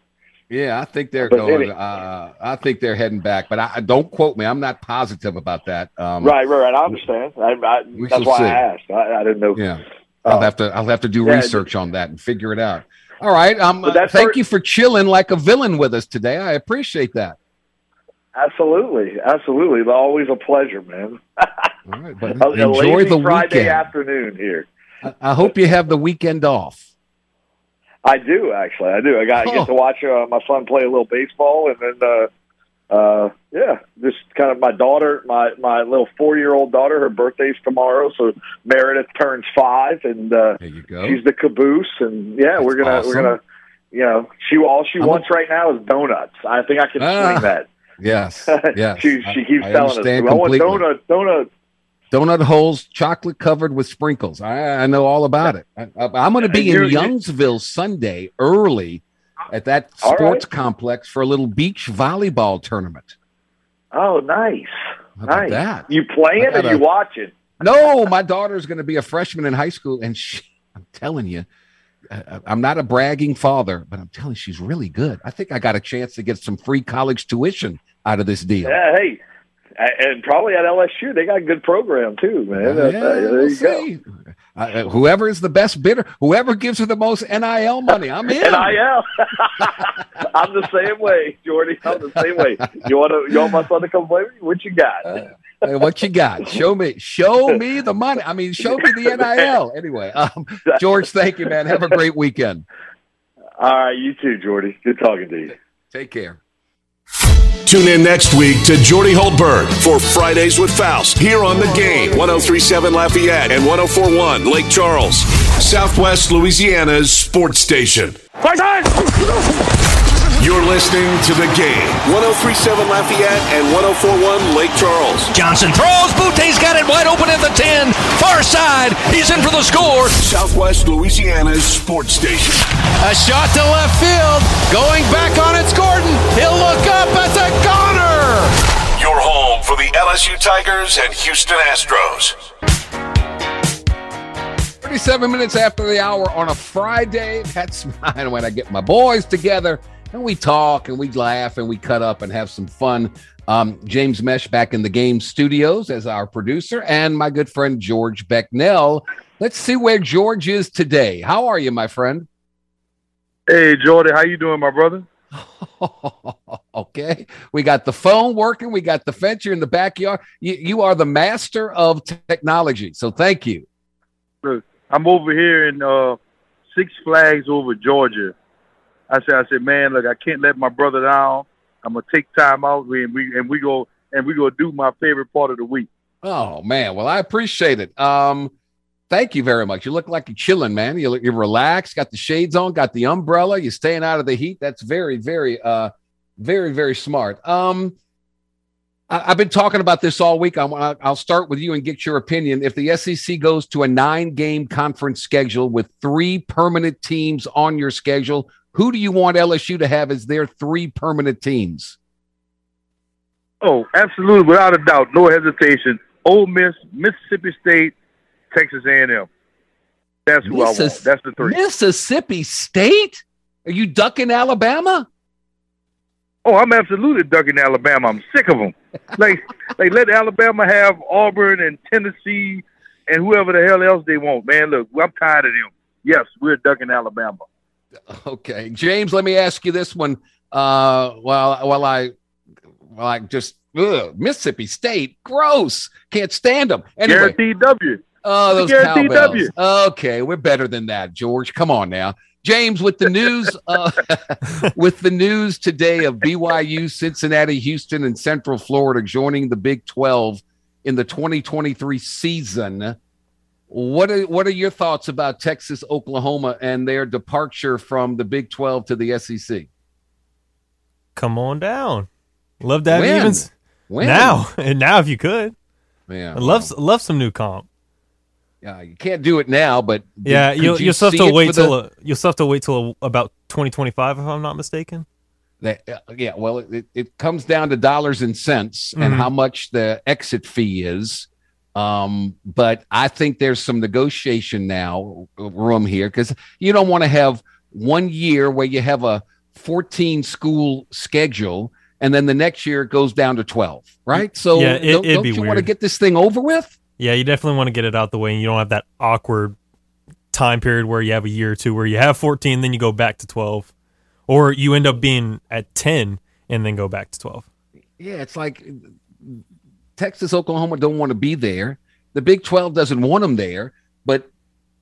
Yeah, I think they're But going. uh, I think they're heading back, but I, don't quote me. I'm not positive about that. Um, right, right, right. I understand. I, I, that's why see. I asked. I, didn't know. Yeah, I'll Oh. have to. I'll have to do Yeah, research on that and figure it out. All right. Um, thank you for chilling like a villain with us today. I appreciate that. Absolutely, absolutely. Always a pleasure, man. All right, but A- a enjoy the Friday weekend. afternoon here. I- I hope you have the weekend off. I do actually. I do. I got Oh. get to watch uh, my son play a little baseball, and then uh, uh, yeah, just kind of my daughter, my my little four year old daughter. Her birthday's tomorrow, so Meredith turns five, and uh, go. she's the caboose. And yeah, we're gonna awesome. we're gonna. You know, she all she I'm a- wants right now is donuts. I think I can Ah, swing that. Yes, yes. she she keeps I telling us, understand "I want completely. donut, donut." Donut holes, chocolate covered with sprinkles. I, I know all about it. I, am going to be in Youngsville Sunday early at that All right. sports complex for a little beach volleyball tournament. Oh, nice, nice. that? You playing or you watching? No, my daughter's going to be a freshman in high school, and she, I'm telling you, uh, I'm not a bragging father, but I'm telling you, she's really good. I think I got a chance to get some free college tuition out of this deal. Yeah, hey, and probably at LSU they got a good program too, man. Uh, Uh, there we'll you go. See. Uh, whoever is the best bidder, whoever gives her the most NIL money, I'm in. NIL. I'm the same way, Jordy. I'm the same way. You want to? You want my son to come play with you? What you got? Uh, what you got? Show me, show me the money. I mean, show me the NIL. Anyway, um, George, thank you, man. Have a great weekend. All right, you too, Jordy. Good talking to you. Take care. Tune in next week to Jordy Hultberg for Fridays with Faust here on The Game, 1037 Lafayette and 1041 Lake Charles, Southwest Louisiana's sports station. You're listening to The Game, 1037 Lafayette and 1041 Lake Charles. Johnson throws. Boutte's got it wide open at the 10. Far side. He's in for the score. Southwest Louisiana's sports station. A shot to left field. Going back on it's Gordon. He'll look up at the corner. Your home for the LSU Tigers and Houston Astros. 37 minutes after the hour on a Friday. That's mine when I get my boys together and we talk and we laugh and we cut up and have some fun. Um, James Mesh back in the game studios as our producer, and my good friend George Becknell. Let's see where George is today. How are you, my friend? Hey, Jordy, how you doing, my brother? okay, we got the phone working. We got the fence. You're in the backyard. You, you are the master of technology. So thank you. Look, I'm over here in uh, Six Flags over Georgia I said, I said, man, look, I can't let my brother down. I'm gonna take time out and we and we go and we go do my favorite part of the week. Oh man, well I appreciate it. Um, thank you very much. You look like you're chilling, man. You you're relaxed, got the shades on, got the umbrella. You're staying out of the heat. That's very, very, uh, very, very smart. Um, I, have been talking about this all week. I, I'll start with you and get your opinion. If the SEC goes to a nine-game conference schedule with three permanent teams on your schedule, who do you want LSU to have as their three permanent teams? Oh, absolutely, without a doubt, no hesitation. Ole Miss, Mississippi State, Texas A&M. That's who Missis- I want. That's the three. Mississippi State? Are you ducking Alabama? Oh, I'm absolutely ducking Alabama. I'm sick of them. like, like let Alabama have Auburn and Tennessee and whoever the hell else they want. Man, look, I'm tired of them. Yes, we're ducking Alabama. Okay, James. Let me ask you this one. Uh, well, well, I, well, I just ugh, Mississippi State, gross. Can't stand them. Anyway, Guaranteed W. Oh, those Guaranteed cowbells. W. Okay, we're better than that, George. Come on now. James, with the news, uh, with the news today of BYU, Cincinnati, Houston, and Central Florida joining the Big 12 in the 2023 season, what are what are your thoughts about Texas, Oklahoma, and their departure from the Big Twelve to the SEC? Come on down. Love that when? evens when? now and now if you could. Yeah, I love well. love some new comp. Yeah, you can't do it now, but yeah, you'll, you will have to wait till the... you'll have to wait till about twenty twenty five, if I'm not mistaken. That, uh, yeah, well, it, it comes down to dollars and cents mm-hmm. and how much the exit fee is. Um, but I think there's some negotiation now room here because you don't want to have one year where you have a 14 school schedule and then the next year it goes down to 12, right? So yeah, it, don't, don't you want to get this thing over with? Yeah, you definitely want to get it out the way and you don't have that awkward time period where you have a year or two where you have 14, then you go back to 12, or you end up being at 10 and then go back to 12. Yeah, it's like Texas, Oklahoma don't want to be there. The Big 12 doesn't want them there, but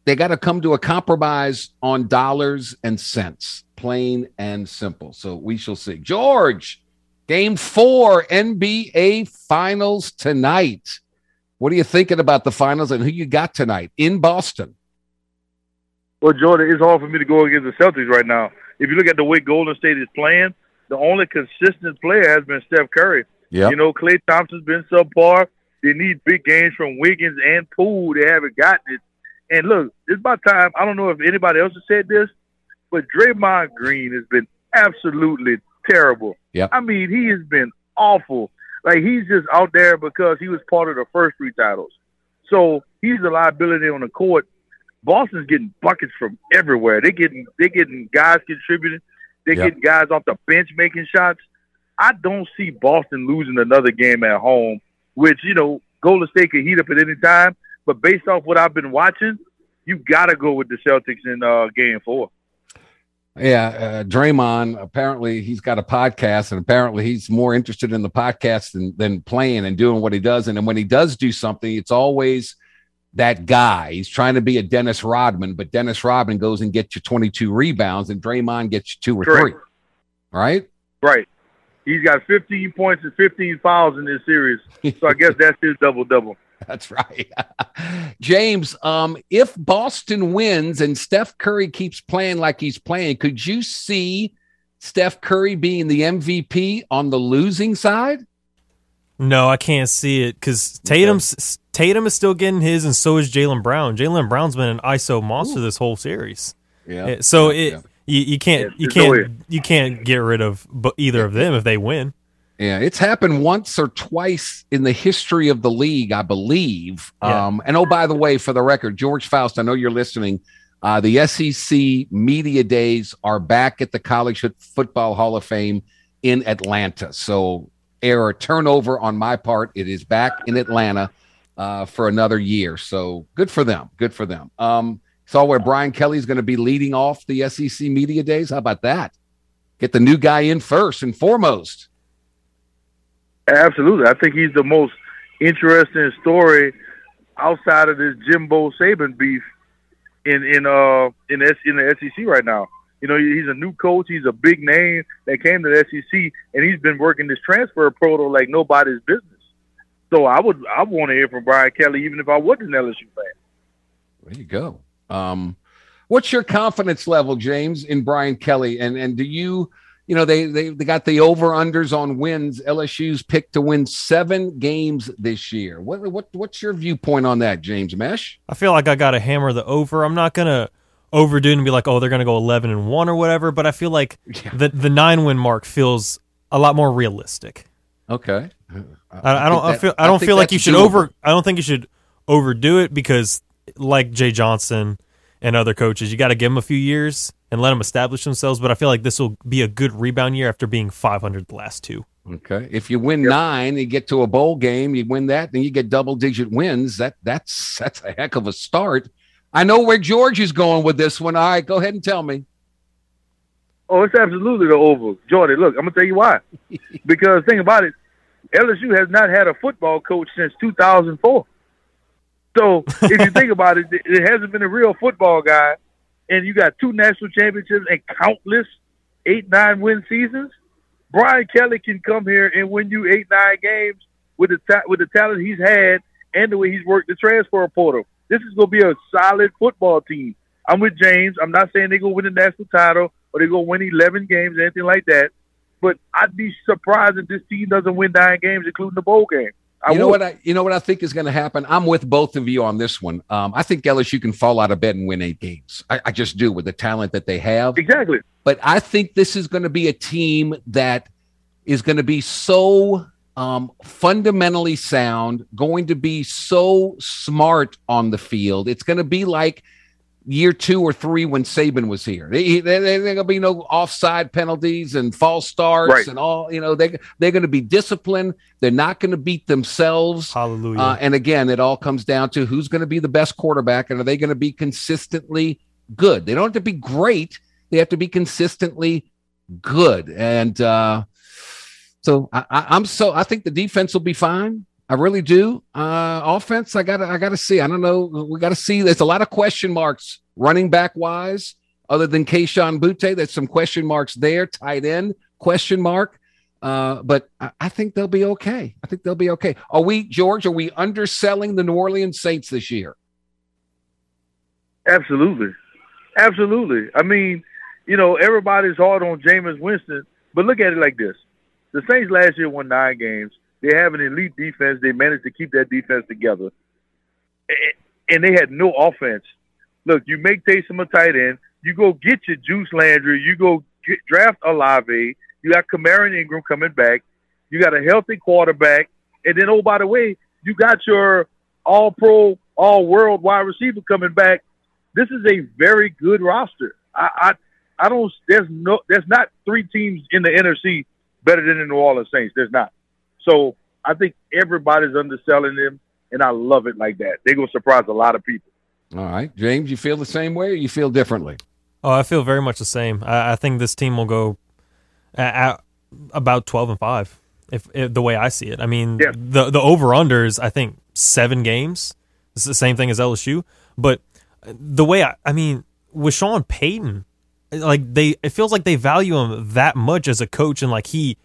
they got to come to a compromise on dollars and cents, plain and simple. So we shall see. George, game four, NBA finals tonight. What are you thinking about the finals and who you got tonight in Boston? Well, Jordan, it's hard for me to go against the Celtics right now. If you look at the way Golden State is playing, the only consistent player has been Steph Curry. Yep. You know, Klay Thompson's been subpar. They need big games from Wiggins and Poole. They haven't gotten it. And look, it's about time. I don't know if anybody else has said this, but Draymond Green has been absolutely terrible. Yeah. I mean, he has been awful. Like he's just out there because he was part of the first three titles. So he's a liability on the court. Boston's getting buckets from everywhere. They getting they getting guys contributing. They're yep. getting guys off the bench making shots. I don't see Boston losing another game at home, which, you know, Golden State could heat up at any time. But based off what I've been watching, you got to go with the Celtics in uh, Game Four. Yeah, uh, Draymond. Apparently, he's got a podcast, and apparently, he's more interested in the podcast than than playing and doing what he does. And then when he does do something, it's always that guy. He's trying to be a Dennis Rodman, but Dennis Rodman goes and gets you 22 rebounds, and Draymond gets you two or Correct. three. Right? Right. He's got 15 points and 15 fouls in this series. So I guess that's his double double. That's right. James, um, if Boston wins and Steph Curry keeps playing like he's playing, could you see Steph Curry being the MVP on the losing side? No, I can't see it because Tatum's Tatum is still getting his, and so is Jaylen Brown. Jaylen Brown's been an ISO monster this whole series. Yeah. So Yeah, it yeah. You, you can't Yeah, you can't you can't get rid of either of them if they win. Yeah, it's happened once or twice in the history of the league, I believe. Yeah. Um, and oh, by the way, for the record, George Faust, I know you're listening. Uh, the SEC media days are back at the College Football Hall of Fame in Atlanta. So, error turnover on my part. It is back in Atlanta uh, for another year. So, good for them. Good for them. Um, saw where Brian Kelly's going to be leading off the SEC media days. How about that? Get the new guy in first and foremost. Absolutely. I think he's the most interesting story outside of this Jimbo Saban beef in in uh in S, in the SEC right now. You know, he's a new coach. He's a big name that came to the SEC, and he's been working this transfer portal like nobody's business. So I would I want to hear from Brian Kelly, even if I wasn't an LSU fan. There you go. Um, what's your confidence level, James, in Brian Kelly? And and do you, you know, they they, they got the over unders on wins. LSU's picked to win seven games this year. What what what's your viewpoint on that, James Mesh? I feel like I got to hammer the over. I'm not gonna overdo it and be like, oh, they're gonna go 11 and one or whatever. But I feel like the the nine win mark feels a lot more realistic. Okay. I, I don't. I think feel. that- I don't feel like you should doable. over. I don't think you should overdo it because, like Jay Johnson and other coaches, you got to give them a few years and let them establish themselves. But I feel like this will be a good rebound year after being 500 the last two. Okay. If you win nine, you get to a bowl game, you win that, then you get double digit wins. That that's that's a heck of a start. I know where George is going with this one. All right, go ahead and tell me. Oh, it's absolutely the over. Jordan, look, I'm gonna tell you why. because think about it, LSU has not had a football coach since 2004. So if you think about it, it hasn't been a real football guy, and you got two national championships and countless eight, nine win seasons. Brian Kelly can come here and win you eight, nine games with the ta- with the talent he's had and the way he's worked the transfer portal. This is going to be a solid football team. I'm with James. I'm not saying they're going to win the national title or they're going to win 11 games or anything like that. But I'd be surprised if this team doesn't win nine games, including the bowl game. I you know would. what I you know what I think is going to happen. I'm with both of you on this one. Um, I think LSU can fall out of bed and win eight games. I, I just do with the talent that they have. Exactly. But I think this is going to be a team that is going to be so um, fundamentally sound, going to be so smart on the field. It's going to be like year two or three when Saban was here. They, they, they, are going to be no offside penalties and false starts Right. and all. You know, they they're going to be disciplined. They're not going to beat themselves. Hallelujah. Uh, and again, it all comes down to who's going to be the best quarterback, and are they going to be consistently good? They don't have to be great; they have to be consistently good. And uh, so I, I, I'm so I think the defense will be fine. I really do. Uh, offense, I got I got to see. I don't know. We got to see. There's a lot of question marks running back wise. Other than Kayshon Boutte, there's some question marks there. Tight end question mark. Uh, but I, I think they'll be okay. I think they'll be okay. Are we, George? Are we underselling the New Orleans Saints this year? Absolutely. Absolutely. I mean, you know, everybody's hard on Jameis Winston, but look at it like this. The Saints last year won nine games. They have an elite defense. They managed to keep that defense together. And they had no offense. Look, you make Taysom a tight end. You go get your Juice Landry. You go get, draft Olave. You got Kamara Ingram coming back. You got a healthy quarterback. And then, oh, by the way, you got your all pro, all world wide receiver coming back this is a very good roster. I, I I don't there's no there's not three teams in the NFC better than the New Orleans Saints. There's not. So I think everybody's underselling them, and I love it like that. They're gonna surprise a lot of people. All right, James, you feel the same way, or you feel differently? Oh, I feel very much the same. I, I think this team will go at, at about twelve and five, if, if, the way I see it. I mean, Yeah. the the over under is I think seven games. It's the same thing as LSU, but the way I, I mean, with Sean Payton, like they, it feels like they value him that much as a coach, and like he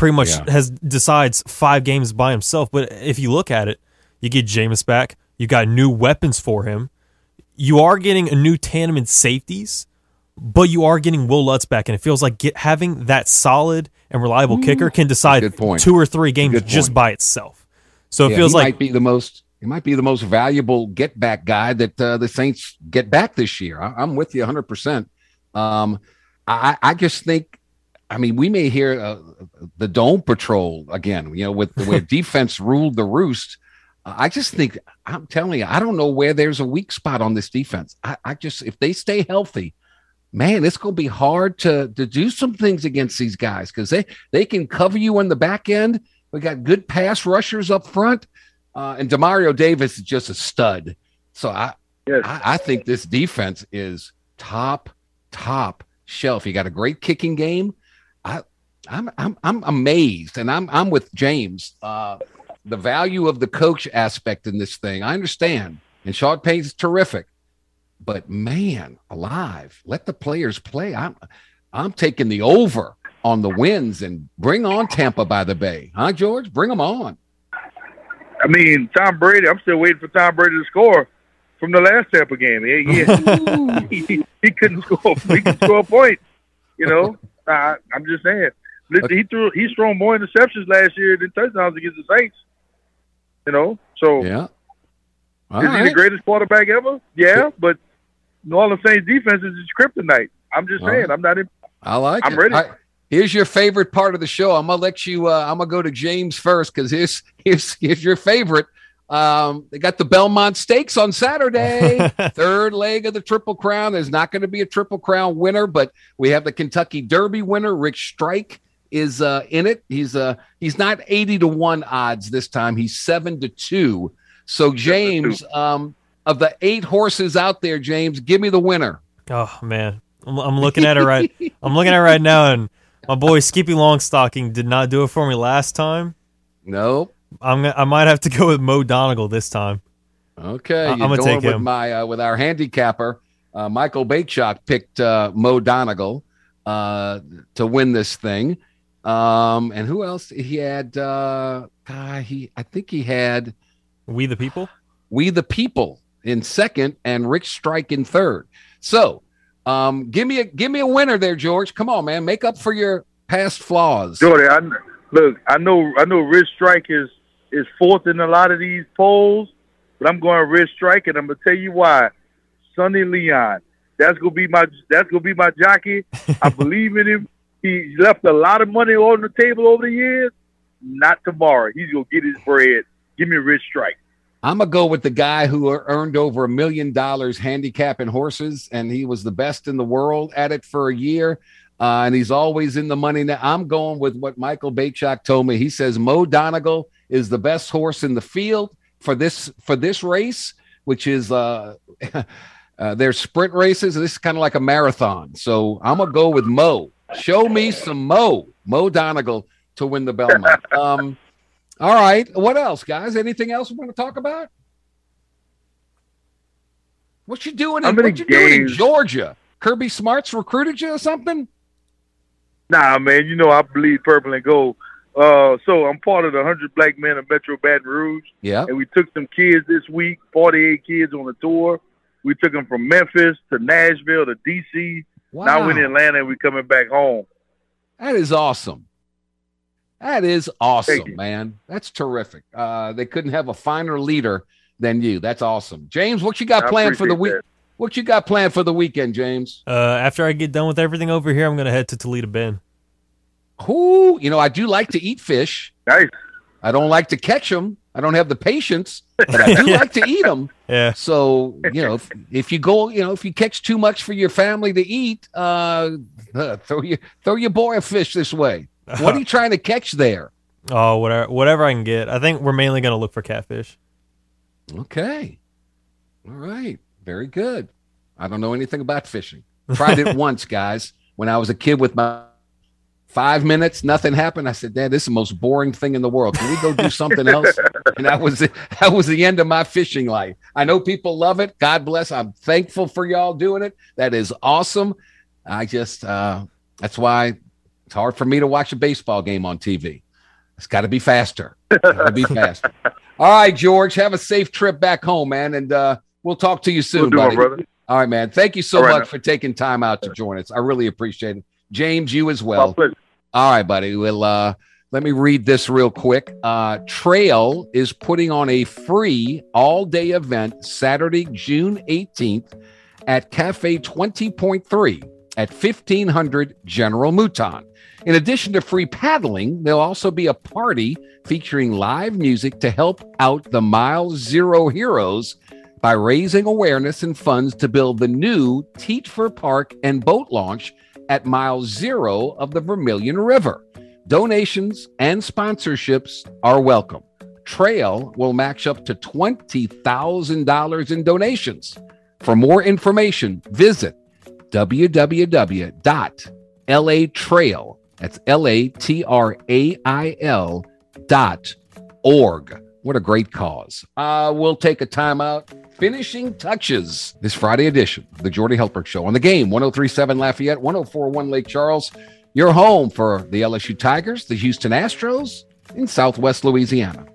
pretty much Yeah. has decides five games by himself. But if you look at it, you get Jameis back, you got new weapons for him, you are getting a new tandem in safeties, but you are getting Wil Lutz back, and it feels like get, having that solid and reliable kicker can decide two or three games just by itself. So it Yeah, feels he like might be the most. He might be the most valuable get back guy that uh, the Saints get back this year. I, I'm with you 100. percent Um, I, I just think. I mean, we may hear uh, the Dome Patrol again. You know, with the way defense ruled the roost. Uh, I just think I'm telling you, I don't know where there's a weak spot on this defense. I, I just if they stay healthy, man, it's going to be hard to to do some things against these guys because they they can cover you on the back end. We got good pass rushers up front, uh, and Demario Davis is just a stud. So I, I I think this defense is top top shelf. You got a great kicking game. I I'm I'm I'm amazed, and I'm I'm with James. Uh, the value of the coach aspect in this thing, I understand, and Sean Payton's terrific, but man, alive, let the players play. I'm I'm taking the over on the wins and bring on Tampa by the Bay, huh, George? Bring them on. I mean, Tom Brady. I'm still waiting for Tom Brady to score from the last Tampa game. He, he, he, he couldn't score. He could score a point. You know, I, I'm just saying. Listen, He threw. He's thrown more interceptions last year than touchdowns against the Saints. You know, so yeah. All is he the greatest quarterback ever? Yeah, but New Orleans Saints defense is his kryptonite. I'm just All saying. right. I'm not. In, I like I'm it. ready. All right, here's your favorite part of the show. I'm gonna let you. Uh, I'm gonna go to James first because here's here's here's your favorite. Um, they got the Belmont Stakes on Saturday, third leg of the Triple Crown. There's not going to be a Triple Crown winner, but we have the Kentucky Derby winner. Rich Strike is uh, in it. He's uh he's not 80 to one odds this time. He's seven to two. So James, um, of the eight horses out there, James, give me the winner. Oh man, I'm, I'm looking at it right. I'm looking at it right now, and my boy Skippy Longstocking did not do it for me last time. Nope. I'm I might have to go with Mo Donegal this time. Okay, I, I'm gonna going take with him. my uh, with our handicapper. Uh, Michael Beychok picked uh, Mo Donegal uh, to win this thing. Um, and who else? He had uh, God, he I think he had We the people. We the People in second and Rich Strike in third. So, um, give me a give me a winner there, George. Come on, man, make up for your past flaws. Jordy, I, look, I know, I know, Rich Strike is is fourth in a lot of these polls, but I'm going Rich Strike, and I'm gonna tell you why. Sonny Leon, that's gonna be my that's gonna be my jockey. I believe in him. He left a lot of money on the table over the years. Not tomorrow. He's gonna get his bread. Give me a Rich Strike. I'm gonna go with the guy who earned over a million dollars handicapping horses, and he was the best in the world at it for a year. Uh, and he's always in the money now. I'm going with what Michael Beychok told me. He says Mo Donegal is the best horse in the field for this for this race, which is uh, uh their sprint races. This is kind of like a marathon. So I'm gonna go with Mo. Show me some Mo Mo Donegal to win the Belmont. Um, all right. What else, guys? Anything else we want to talk about? What you doing? In, what you doing in Georgia? Kirby Smarts recruited you or something? Nah, man, you know I bleed purple and gold. Uh, so I'm part of the 100 Black Men of Metro Baton Rouge. Yeah. And we took some kids this week, 48 kids on a tour. We took them from Memphis to Nashville to D.C. Now we're in Atlanta and we're coming back home. That is awesome. That is awesome, man. That's terrific. Uh, they couldn't have a finer leader than you. That's awesome, James. What you got I planned for the appreciate week? What you got planned for the weekend, James? Uh, after I get done with everything over here, I'm gonna head to Toledo Bend. Who? You know, I do like to eat fish. Nice. I don't like to catch them. I don't have the patience, but I do like to eat them. Yeah. So you know, if, if you go, you know, if you catch too much for your family to eat, uh, uh, throw your throw your boy a fish this way. What are you trying to catch there? Oh, whatever, whatever I can get. I think we're mainly gonna look for catfish. Okay. All right. Very good. I don't know anything about fishing. Tried it once, guys, when I was a kid with my five minutes, nothing happened. I said, Dad, this is the most boring thing in the world. Can we go do something else? and that was it. That was the end of my fishing life. I know people love it. God bless. I'm thankful for y'all doing it. That is awesome. I just uh that's why it's hard for me to watch a baseball game on TV. It's got to be faster. Be faster. All right, George, have a safe trip back home, man, and uh, we'll talk to you soon, We'll buddy. it. All right, man. Thank you so right, much man. for taking time out to join us. I really appreciate it. James, you as well. All right, buddy. Well, uh, let me read this real quick. Uh, Trail is putting on a free all day event Saturday, June 18th at Cafe 20.3 at 1500 General Mouton. In addition to free paddling, there'll also be a party featuring live music to help out the Mile Zero Heroes by raising awareness and funds to build the new Teachford Park and boat launch at mile zero of the Vermilion River. Donations and sponsorships are welcome. Trail will match up to $20,000 in donations. For more information, visit www.latrail, that's L-A-T-R-A-I-L dot org. What a great cause. Uh, we'll take a timeout. Finishing touches this Friday edition of the Jordy Hultberg Show on the game 1037 Lafayette, 1041 Lake Charles. Your home for the LSU Tigers, the Houston Astros in Southwest Louisiana.